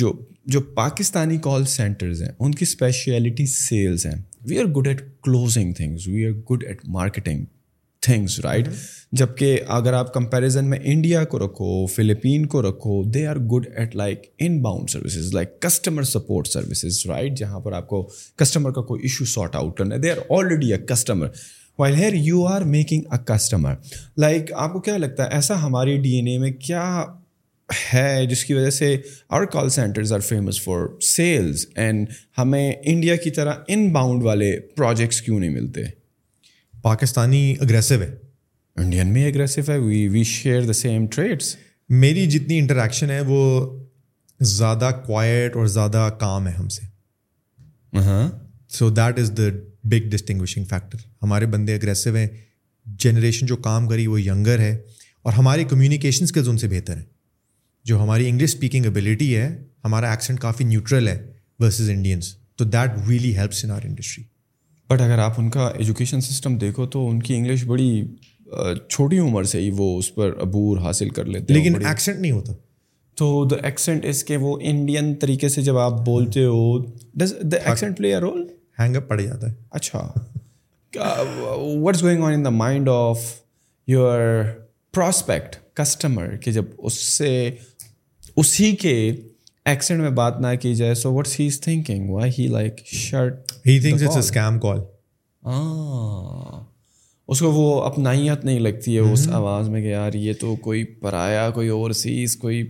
B: جو جو پاکستانی کال سینٹرز ہیں ان کی اسپیشیلٹی سیلز ہیں we are good at closing things we are good at marketing things right جب کہ اگر آپ کمپیریزن میں انڈیا کو رکھو فلپین کو رکھو they are good at like inbound services like customer support services right جہاں پر آپ کو کسٹمر کا کوئی ایشو سارٹ آؤٹ کرنا ہے they are already a customer while here you are making a customer like آپ کو کیا لگتا ہے ایسا ہماری ڈی این اے میں کیا ہے جس کی وجہ سے اور call centres are famous for sales and ہمیں انڈیا کی طرح ان باؤنڈ والے پروجیکٹس کیوں نہیں ملتے
A: پاکستانی اگریسو ہے
B: انڈین میں اگریسو ہے وی we share the same traits
A: میری جتنی انٹریکشن ہے وہ زیادہ کوائٹ اور زیادہ کام ہے ہم سے so that is the big distinguishing factor ہمارے بندے اگریسو ہیں جنریشن جو کام کری وہ ینگر ہے اور ہماری کمیونیکیشن اسکلز ان سے بہتر ہیں جو ہماری انگلش اسپیکنگ ابیلٹی ہے ہمارا ایکسینٹ کافی نیوٹرل ہے ورسز انڈینس تو that really helps in our industry
B: but اگر آپ ان کا ایجوکیشن سسٹم دیکھو تو ان کی انگلش بڑی چھوٹی عمر سے ہی وہ اس پر عبور حاصل کر لیتے
A: لیکن ایکسینٹ نہیں ہوتا
B: تو دا ایکسینٹ اس کے وہ انڈین طریقے سے جب آپ بولتے ہو does the accent play role
A: hang up پڑ جاتا ہے
B: اچھا what's going on in the mind of your prospect customer کہ جب اس سے اسی کے ایکسنٹ میں بات نہ کی جائے so what's he is thinking why he like shirt اس کو وہ اپنائیت نہیں لگتی ہے اس آواز میں کہ یار یہ تو کوئی پرایا کوئی اوورسیز کوئی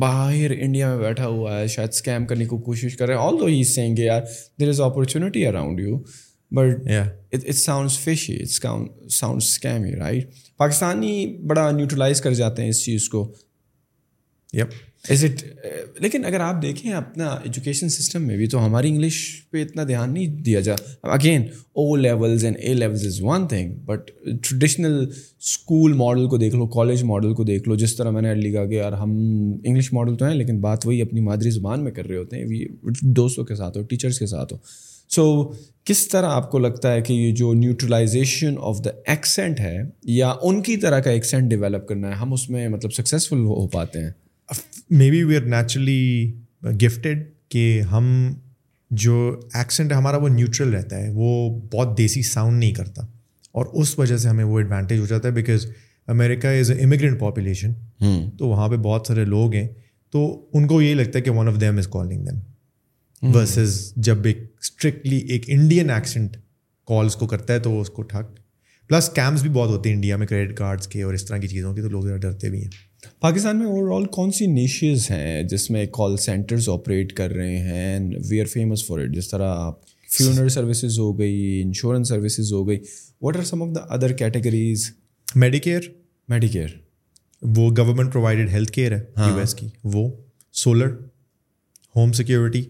B: باہر انڈیا میں بیٹھا ہوا ہے شاید اسکیم کرنے کو کوشش کر رہے ہیں آل دو ہی سینگ کہ یار there is opportunity around you but it sounds fish he right Pakistani بڑا نیوٹرلائز کر جاتے ہیں اس چیز کو
A: یا
B: از اٹ uh, لیکن اگر آپ دیکھیں اپنا ایجوکیشن سسٹم میں بھی تو ہماری انگلش پہ اتنا دھیان نہیں دیا جا again O levels and A levels is one thing but traditional school model کو دیکھ لو کالج ماڈل کو دیکھ لو جس طرح میں نے علی گاہ کہ یار ہم انگلش ماڈل تو ہیں لیکن بات وہی اپنی مادری زبان میں کر رہے ہوتے ہیں دوستوں کے ساتھ ہو ٹیچرس کے ساتھ ہو سو کس طرح آپ کو لگتا ہے کہ یہ جو نیوٹرلائزیشن آف دا ایکسینٹ ہے یا ان کی طرح کا ایکسینٹ ڈیولپ کرنا ہے ہم اس میں مطلب سکسیزفل ہو پاتے ہیں
A: maybe we are naturally gifted کہ ہم جو ایکسینٹ ہمارا وہ نیوٹرل رہتا ہے وہ بہت دیسی ساؤنڈ نہیں کرتا اور اس وجہ سے ہمیں وہ ایڈوانٹیج ہو جاتا ہے because America is a immigrant population تو وہاں پہ بہت سارے لوگ ہیں تو ان کو یہی لگتا ہے کہ one of them is calling them versus جب ایک اسٹرکٹلی ایک انڈین ایکسنٹ کالس کو کرتا ہے تو اس کو ٹھک پلس کیمپس بھی بہت ہوتے ہیں انڈیا میں کریڈٹ کارڈس کے اور اس طرح کی چیزوں کے تو لوگ ذرا ڈرتے بھی ہیں
B: پاکستان میں اوور آل کون سی نیشز ہیں جس میں کال سینٹرز آپریٹ کر رہے ہیں we are famous for it جس طرح آپ فیونر سروسز ہو گئی انشورنس سروسز ہو گئی what are some of the other categories
A: Medicare
B: Medicare
A: وہ گورنمنٹ پرووائڈیڈ ہیلتھ کیئر ہے یو ہاں۔ ایس کی وہ سولر ہوم سیکیورٹی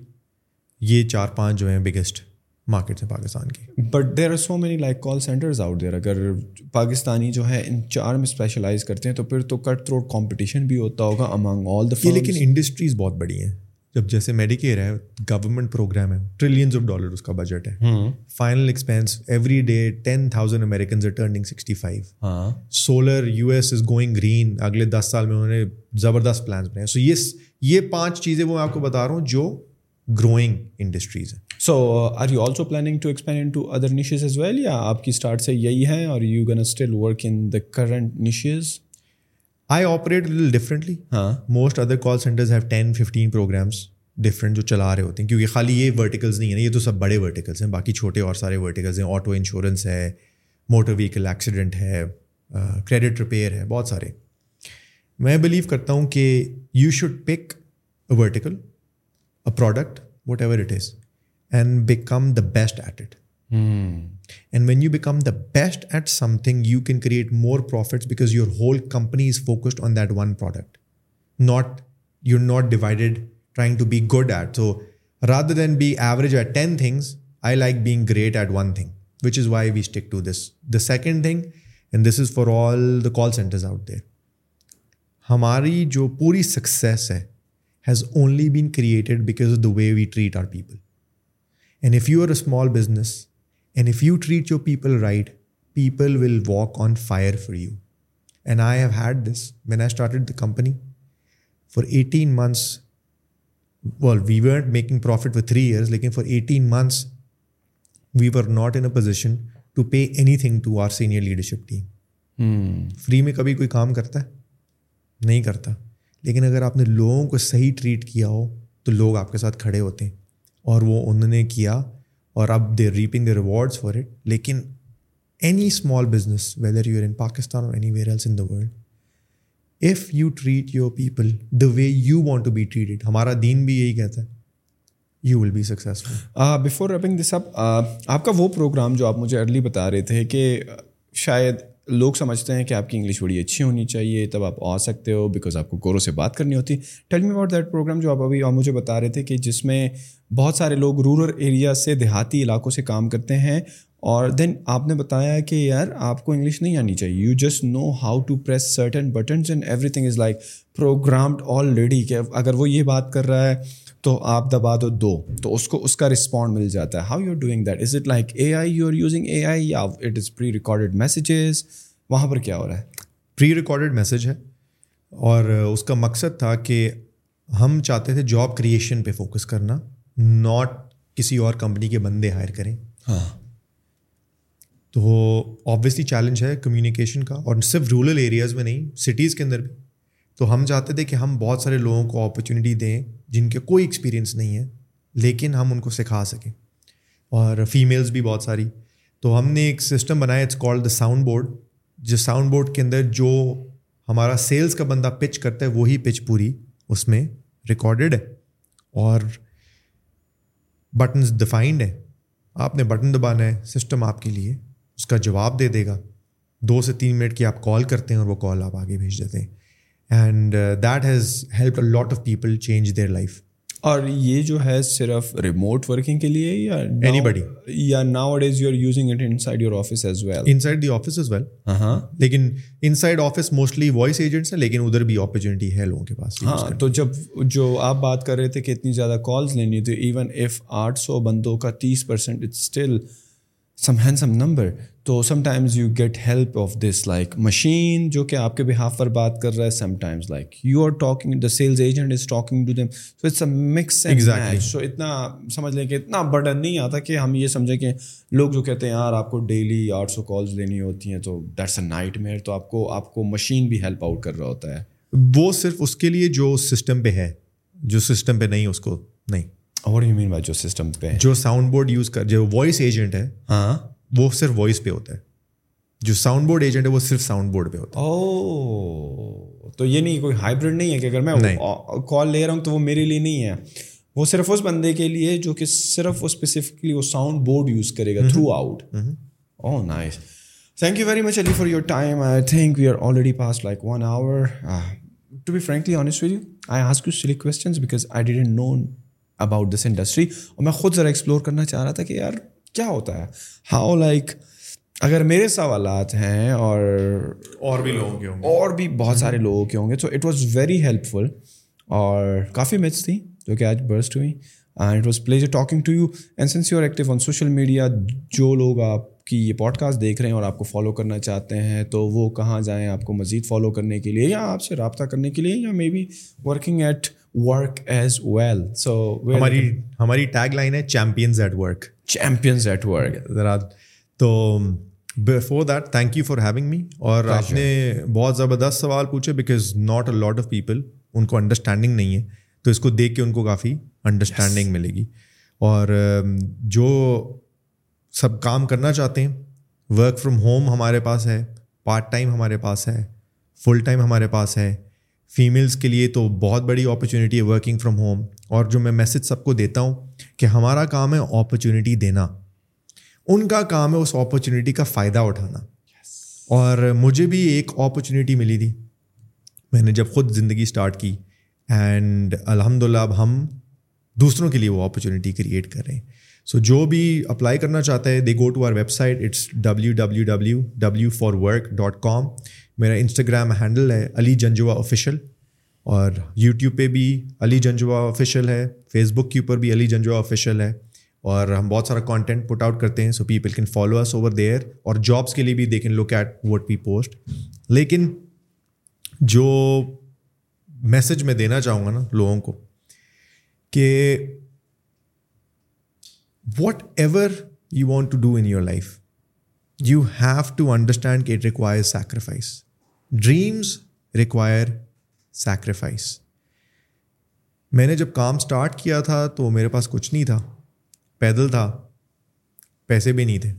A: یہ چار پانچ جو ہیں بگیسٹ مارکیٹس ہیں پاکستان کی
B: but there are so many like call centres out there اگر پاکستانی جو ہے ان چار میں اسپیشلائز کرتے ہیں تو پھر تو کٹ تھروٹ کمپٹیشن بھی ہوتا ہوگا امانگ آل دا فی لیکن
A: انڈسٹریز بہت بڑی ہیں جب جیسے میڈیکیئر ہے گورنمنٹ پروگرام ہے ٹریلینز آف ڈالر اس کا بجٹ ہے final expense every day ten thousand are turning sixty five ہاں solar U S is going green اگلے دس سال میں انہوں نے زبردست پلانس بنائے سو یہ یہ پانچ چیزیں وہ میں آپ کو بتا رہا ہوں جو گروئنگ انڈسٹریز ہیں
B: so are you also planning to expand to other niches as well یا آپ کی اسٹارٹ سے یہی ہیں اور you can still work in the current niches
A: I operate differently ہاں most other call centres have ten fifteen programmes different جو چلا رہے ہوتے ہیں کیونکہ خالی یہ ورٹیکلس نہیں ہیں یہ تو سب بڑے ورٹیکلس ہیں باقی چھوٹے اور سارے ورٹیکلس ہیں آٹو انشورنس ہے موٹر ویکل ایکسیڈنٹ ہے کریڈٹ ریپیئر ہے بہت سارے میں بلیو کرتا ہوں کہ you should pick a vertical a product whatever it is and become the best at it and when you become the best at something you can create more profit because your whole company is focused on that one product not you not divided trying to be good at so rather than be average at ten things I like being great at one thing which is why we stick to this the second thing and this is for all the call centres out there ہماری جو پوری success ہے has only been created because of the way we treat our people and if you are a small business and if you treat your people right people will walk on fire for you and I have had this when I started the company for eighteen months we we ain't making profit for three years لیکن for eighteen months we were not in a position to pay anything to our senior leadership team free میں کبھی کوئی کام کرتا ہے نہیں کرتا لیکن اگر آپ نے لوگوں کو صحیح ٹریٹ کیا ہو تو لوگ آپ کے ساتھ کھڑے ہوتے ہیں اور وہ انہوں نے کیا اور اب they reaping the rewards for it لیکن any small business whether you are in Pakistan اور anywhere else in the world if you treat your people the way you want to be treated ہمارا دین بھی یہی کہتا ہے you will be successful
B: before wrapping this up آپ کا وہ پروگرام جو آپ مجھے ارلی بتا رہے تھے کہ شاید لوگ سمجھتے ہیں کہ آپ کی انگلش بڑی اچھی ہونی چاہیے تب آپ آ سکتے ہو بیکاز آپ کو گوروں سے بات کرنی ہوتی tell me about that programme جو آپ ابھی اور مجھے بتا رہے تھے کہ جس میں بہت سارے لوگ رورل ایریا سے دیہاتی علاقوں سے کام کرتے ہیں اور دین آپ نے بتایا کہ یار آپ کو انگلش نہیں آنی چاہیے you just know how to press certain buttons and everything is like programmed already کہ اگر وہ یہ بات کر رہا ہے تو آپ دبا دو دو تو اس کو اس کا رسپونڈ مل جاتا ہے how you are doing that is it like A I you are using A I یا it is pre recorded messages وہاں پر کیا ہو رہا ہے
A: پری ریکارڈیڈ میسیج ہے اور اس کا مقصد تھا کہ ہم چاہتے تھے جاب کریشن پہ فوکس کرنا ناٹ کسی اور کمپنی کے بندے ہائر کریں ہاں تو آبویسلی چیلنج ہے کمیونیکیشن کا اور صرف رورل ایریاز میں نہیں سٹیز کے اندر بھی تو ہم چاہتے تھے کہ ہم بہت سارے لوگوں کو اپرچونیٹی دیں جن کے کوئی ایکسپیرینس نہیں ہے لیکن ہم ان کو سکھا سکیں اور فیمیلس بھی بہت ساری تو ہم نے ایک سسٹم بنایا it's call the sound board جس ساؤنڈ بورڈ کے اندر جو ہمارا سیلس کا بندہ پچ کرتا ہے وہی پچ پوری اس میں ریکارڈیڈ ہے اور بٹنز ڈیفائنڈ ہیں آپ نے بٹن دبانا ہے سسٹم آپ کے لیے اس کا جواب دے دے گا دو سے تین منٹ کی آپ کال کرتے ہیں اور وہ کال آپ آگے بھیج دیتے ہیں and that has help a lot of people change their life
B: اور یہ جو ہے صرف ریموٹ ورکنگ کے لیے یا نا what is you are using it inside office as
A: well inside the office as well ہاں لیکن inside office mostly voice agents ہیں لیکن ادھر بھی اپرچونیٹی ہے لوگوں کے پاس ہاں
B: تو جب جو آپ بات کر رہے تھے کہ اتنی زیادہ کالس لینی تھی ایون ایف آٹھ سو بندوں کا تیس percent still some hand some number تو sometimes you get help of this like machine جو کہ آپ کے بہاف پر بات کر رہا ہے sometimes like you are talking the sales agent is talking to them so it's mix so اتنا سمجھ لیں کہ اتنا برڈن نہیں آتا کہ ہم یہ سمجھیں کہ لوگ جو کہتے ہیں یار آپ کو ڈیلی آٹھ سو کالز لینی ہوتی ہیں تو دیٹس اے نائٹ میئر تو آپ کو آپ کو مشین بھی ہیلپ آؤٹ کر رہا ہوتا ہے
A: وہ صرف اس کے لیے جو سسٹم پہ ہے جو سسٹم پہ نہیں اس کو نہیں
B: اور oh, جو سسٹم پہ
A: جو ساؤنڈ بورڈ یوز کر جو وائس ایجنٹ ہے ہاں وہ صرف وائس پہ ہوتا ہے جو ساؤنڈ بورڈ ایجنٹ ہے وہ صرف ساؤنڈ بورڈ پہ ہوتا ہے او oh, تو یہ نہیں کوئی ہائبریڈ نہیں ہے کہ اگر میں کال لے رہا ہوں تو وہ میرے لیے نہیں ہے وہ صرف اس بندے کے لیے جو کہ صرف اسپیسیفکلی وہ ساؤنڈ بورڈ یوز کرے گا throughout oh nice thank you very much Ali for your time I think we are already past like one hour to be frankly honest you I ask you silly because I didn't know about this industry اور میں خود ذرا explore کرنا چاہ رہا تھا کہ یار کیا ہوتا ہے ہاؤ لائک اگر میرے سوالات ہیں اور اور بھی لوگوں کے ہوں گے اور بھی بہت سارے لوگوں کے ہوں گے so it was very helpful اور کافی مچ تھیں جو کہ آج برسٹ ہوئیں and it was please talking to you and you are active on social media جو لوگ آپ کی یہ پوڈ کاسٹ دیکھ رہے ہیں اور آپ کو فالو کرنا چاہتے ہیں تو وہ کہاں جائیں آپ کو مزید فالو کرنے کے لیے یا آپ سے رابطہ کرنے کے لیے یا maybe working at work as well so ہماری ہماری ٹیگ لائن ہے champions at work champions at work ذرا تو before that thank you for having me اور آپ نے بہت زبردست سوال پوچھے because not a lot of people ان کو انڈرسٹینڈنگ نہیں ہے تو اس کو دیکھ کے ان کو کافی انڈرسٹینڈنگ ملے گی اور جو سب کام کرنا چاہتے ہیں ورک فرام ہوم ہمارے پاس ہے پارٹ ٹائم ہمارے پاس ہے فل ٹائم ہمارے پاس ہے فیمیلس کے لیے تو بہت بڑی اپرچونیٹی ہے ورکنگ فرام ہوم اور جو میں میسج سب کو دیتا ہوں کہ ہمارا کام ہے اپرچونیٹی دینا ان کا کام ہے اس اپرچونیٹی کا فائدہ اٹھانا اور مجھے بھی ایک اپرچونیٹی ملی تھی میں نے جب خود زندگی اسٹارٹ کی اینڈ الحمد للہ اب ہم دوسروں کے لیے وہ اپرچونیٹی کریٹ کر رہے ہیں سو جو بھی اپلائی کرنا چاہتا ہے they go to our website it's W W W W for work dot com میرا انسٹاگرام ہینڈل ہے علی جنجوا آفیشیل اور یوٹیوب پہ بھی علی جنجوا آفیشیل ہے فیس بک کے اوپر بھی علی جنجوا آفیشیل ہے اور ہم بہت سارا کانٹینٹ پٹ آؤٹ کرتے ہیں so people can follow us over there اور جابس کے لیے بھی they can look at what we post لیکن جو میسج میں دینا چاہوں گا نا لوگوں کو کہ whatever you want to do in your life you have to understand کہ it require sacrifice dreams require sacrifice میں نے جب کام اسٹارٹ کیا تھا تو میرے پاس کچھ نہیں تھا پیدل تھا پیسے بھی نہیں تھے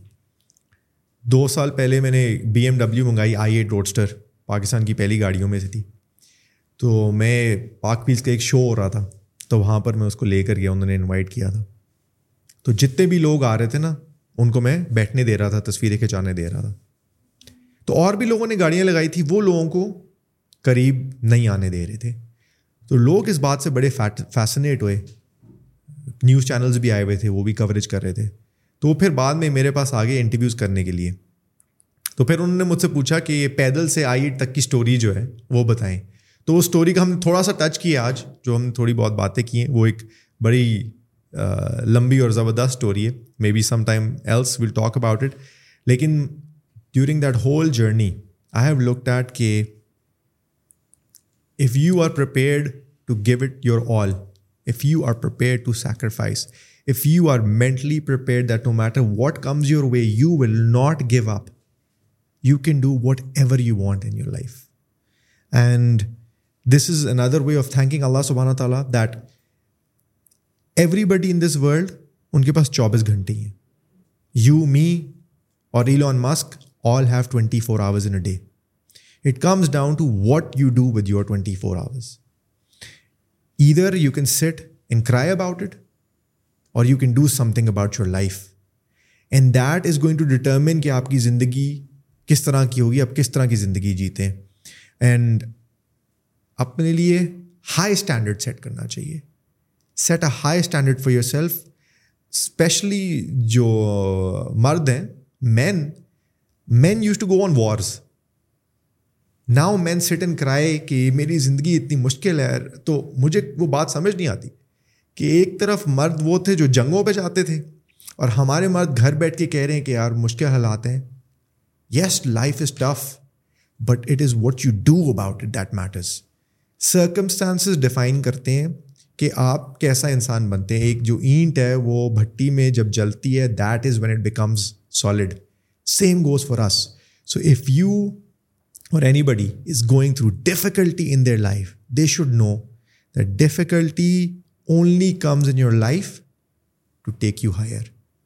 A: دو سال پہلے میں نے بی ایم ڈبلیو منگائی آئی ایٹ روڈسٹر پاکستان کی پہلی گاڑیوں میں سے تھی تو میں پاک پیلس کا ایک شو ہو رہا تھا تو وہاں پر میں اس کو لے کر گیا انہوں نے انوائٹ کیا تھا تو جتنے بھی لوگ آ رہے تھے نا ان کو میں بیٹھنے دے رہا تھا تصویریں کھنچانے دے رہا تھا تو اور بھی لوگوں نے گاڑیاں لگائی تھی وہ لوگوں کو قریب نہیں آنے دے رہے تھے تو لوگ اس بات سے بڑے فیسنیٹ ہوئے نیوز چینلز بھی آئے ہوئے تھے وہ بھی کوریج کر رہے تھے تو وہ پھر بعد میں میرے پاس آگے انٹرویوز کرنے کے لیے تو پھر انہوں نے مجھ سے پوچھا کہ یہ پیدل سے آئی تک کی اسٹوری جو ہے وہ بتائیں تو وہ اسٹوری کا ہم نے تھوڑا سا ٹچ کیا آج جو ہم نے تھوڑی بہت باتیں کی ہیں وہ ایک بڑی لمبی اور زبردست اسٹوری ہے maybe some time else will talk about it لیکن during that whole journey I have look that کہ if you are prepared to give it your all if you are prepare to sacrifice if you are mentally prepare that no matter what comes your way you will not give up you can do whatever you want in your life and this is اندر وے of thinking اللہ سبحانہ تعالیٰ that everybody in this world ان کے پاس چوبیس گھنٹے ہی ہیں یو می اور Elon Musk they down to what you do your twenty four hours ادھر you can sit in cry about it اور you can do something about your life and that is going to کہ آپ کی زندگی کس طرح کی ہوگی آپ کس طرح کی زندگی جیتے ہیں اینڈ اپنے لیے ہائی اسٹینڈرڈ سیٹ کرنا چاہیے set a high standard for yourself especially جو مرد ہیں men men used to go on wars now men sit and cry کہ میری زندگی اتنی مشکل ہے تو مجھے وہ بات سمجھ نہیں آتی کہ ایک طرف مرد وہ تھے جو جنگوں پہ جاتے تھے اور ہمارے مرد گھر بیٹھ کے کہہ رہے ہیں کہ یار مشکل حالات ہیں yes life is tough but it is what you do about it that matters circumstances define کرتے ہیں کہ آپ کیسا انسان بنتے ہیں ایک جو اینٹ ہے وہ بھٹی میں جب جلتی ہے that is when it becomes solid same goes for us so you اور anybody is going through difficulty in their life they should know difficulty only comes in your life to take you higher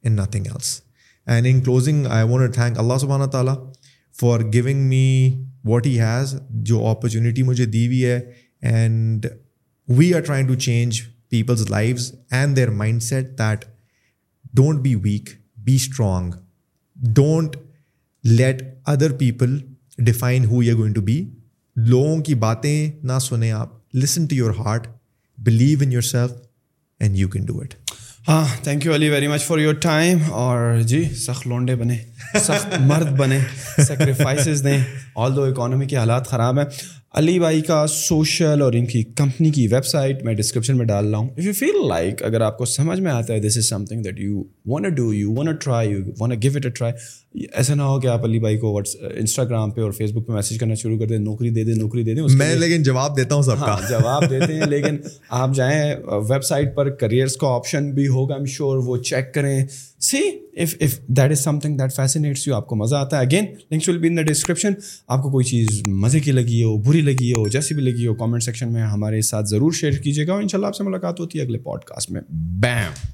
A: in nothing else and in closing I want thank اللہ سبحانہ اللہ تعالیٰ for giving me what has جو opportunity مجھے دی ہوئی ہے and we are trying to change Peoples lives and their mindset that don't be weak be strong don't let other people define who going to be لوگوں کی باتیں نہ سنیں آپ listen to your heart believe in yourself and you can do it ہاں thank you Ali very much for your time اور جی سخت لونڈے بنے سخت مرد بنے سیکریفائسز دیں آل دو اکانومی کے حالات خراب ہیں علی بھائی کا سوشل اور ان کی کمپنی کی ویب سائٹ میں ڈسکرپشن میں ڈال رہا ہوں اف یو فیل لائک اگر آپ کو سمجھ میں آتا ہے this is something that you want do you want try you want give it a try ایسا نہ ہو کہ آپ علی بھائی کو واٹس انسٹاگرام پہ اور فیس بک پہ میسج کرنا شروع کر دیں نوکری دے دیں نوکری دے دیں میں لیکن جواب جواب دیتا ہوں سب کا ہاں، دیتے ہیں لیکن آپ جائیں ویب سائٹ پر کریئرس کا آپشن بھی ہوگا ایم شیور وہ چیک کریں see if if that is something that fascinates you آپ کو مزہ آتا ہے again links will be in the description آپ کو کوئی چیز مزے کی لگی ہو بری لگی ہو جیسی بھی لگی ہو کامنٹ سیکشن میں ہمارے ساتھ ضرور شیئر کیجیے گا اور ان شاء اللہ آپ سے ملاقات ہوتی ہے اگلے پوڈ کاسٹ میں بیم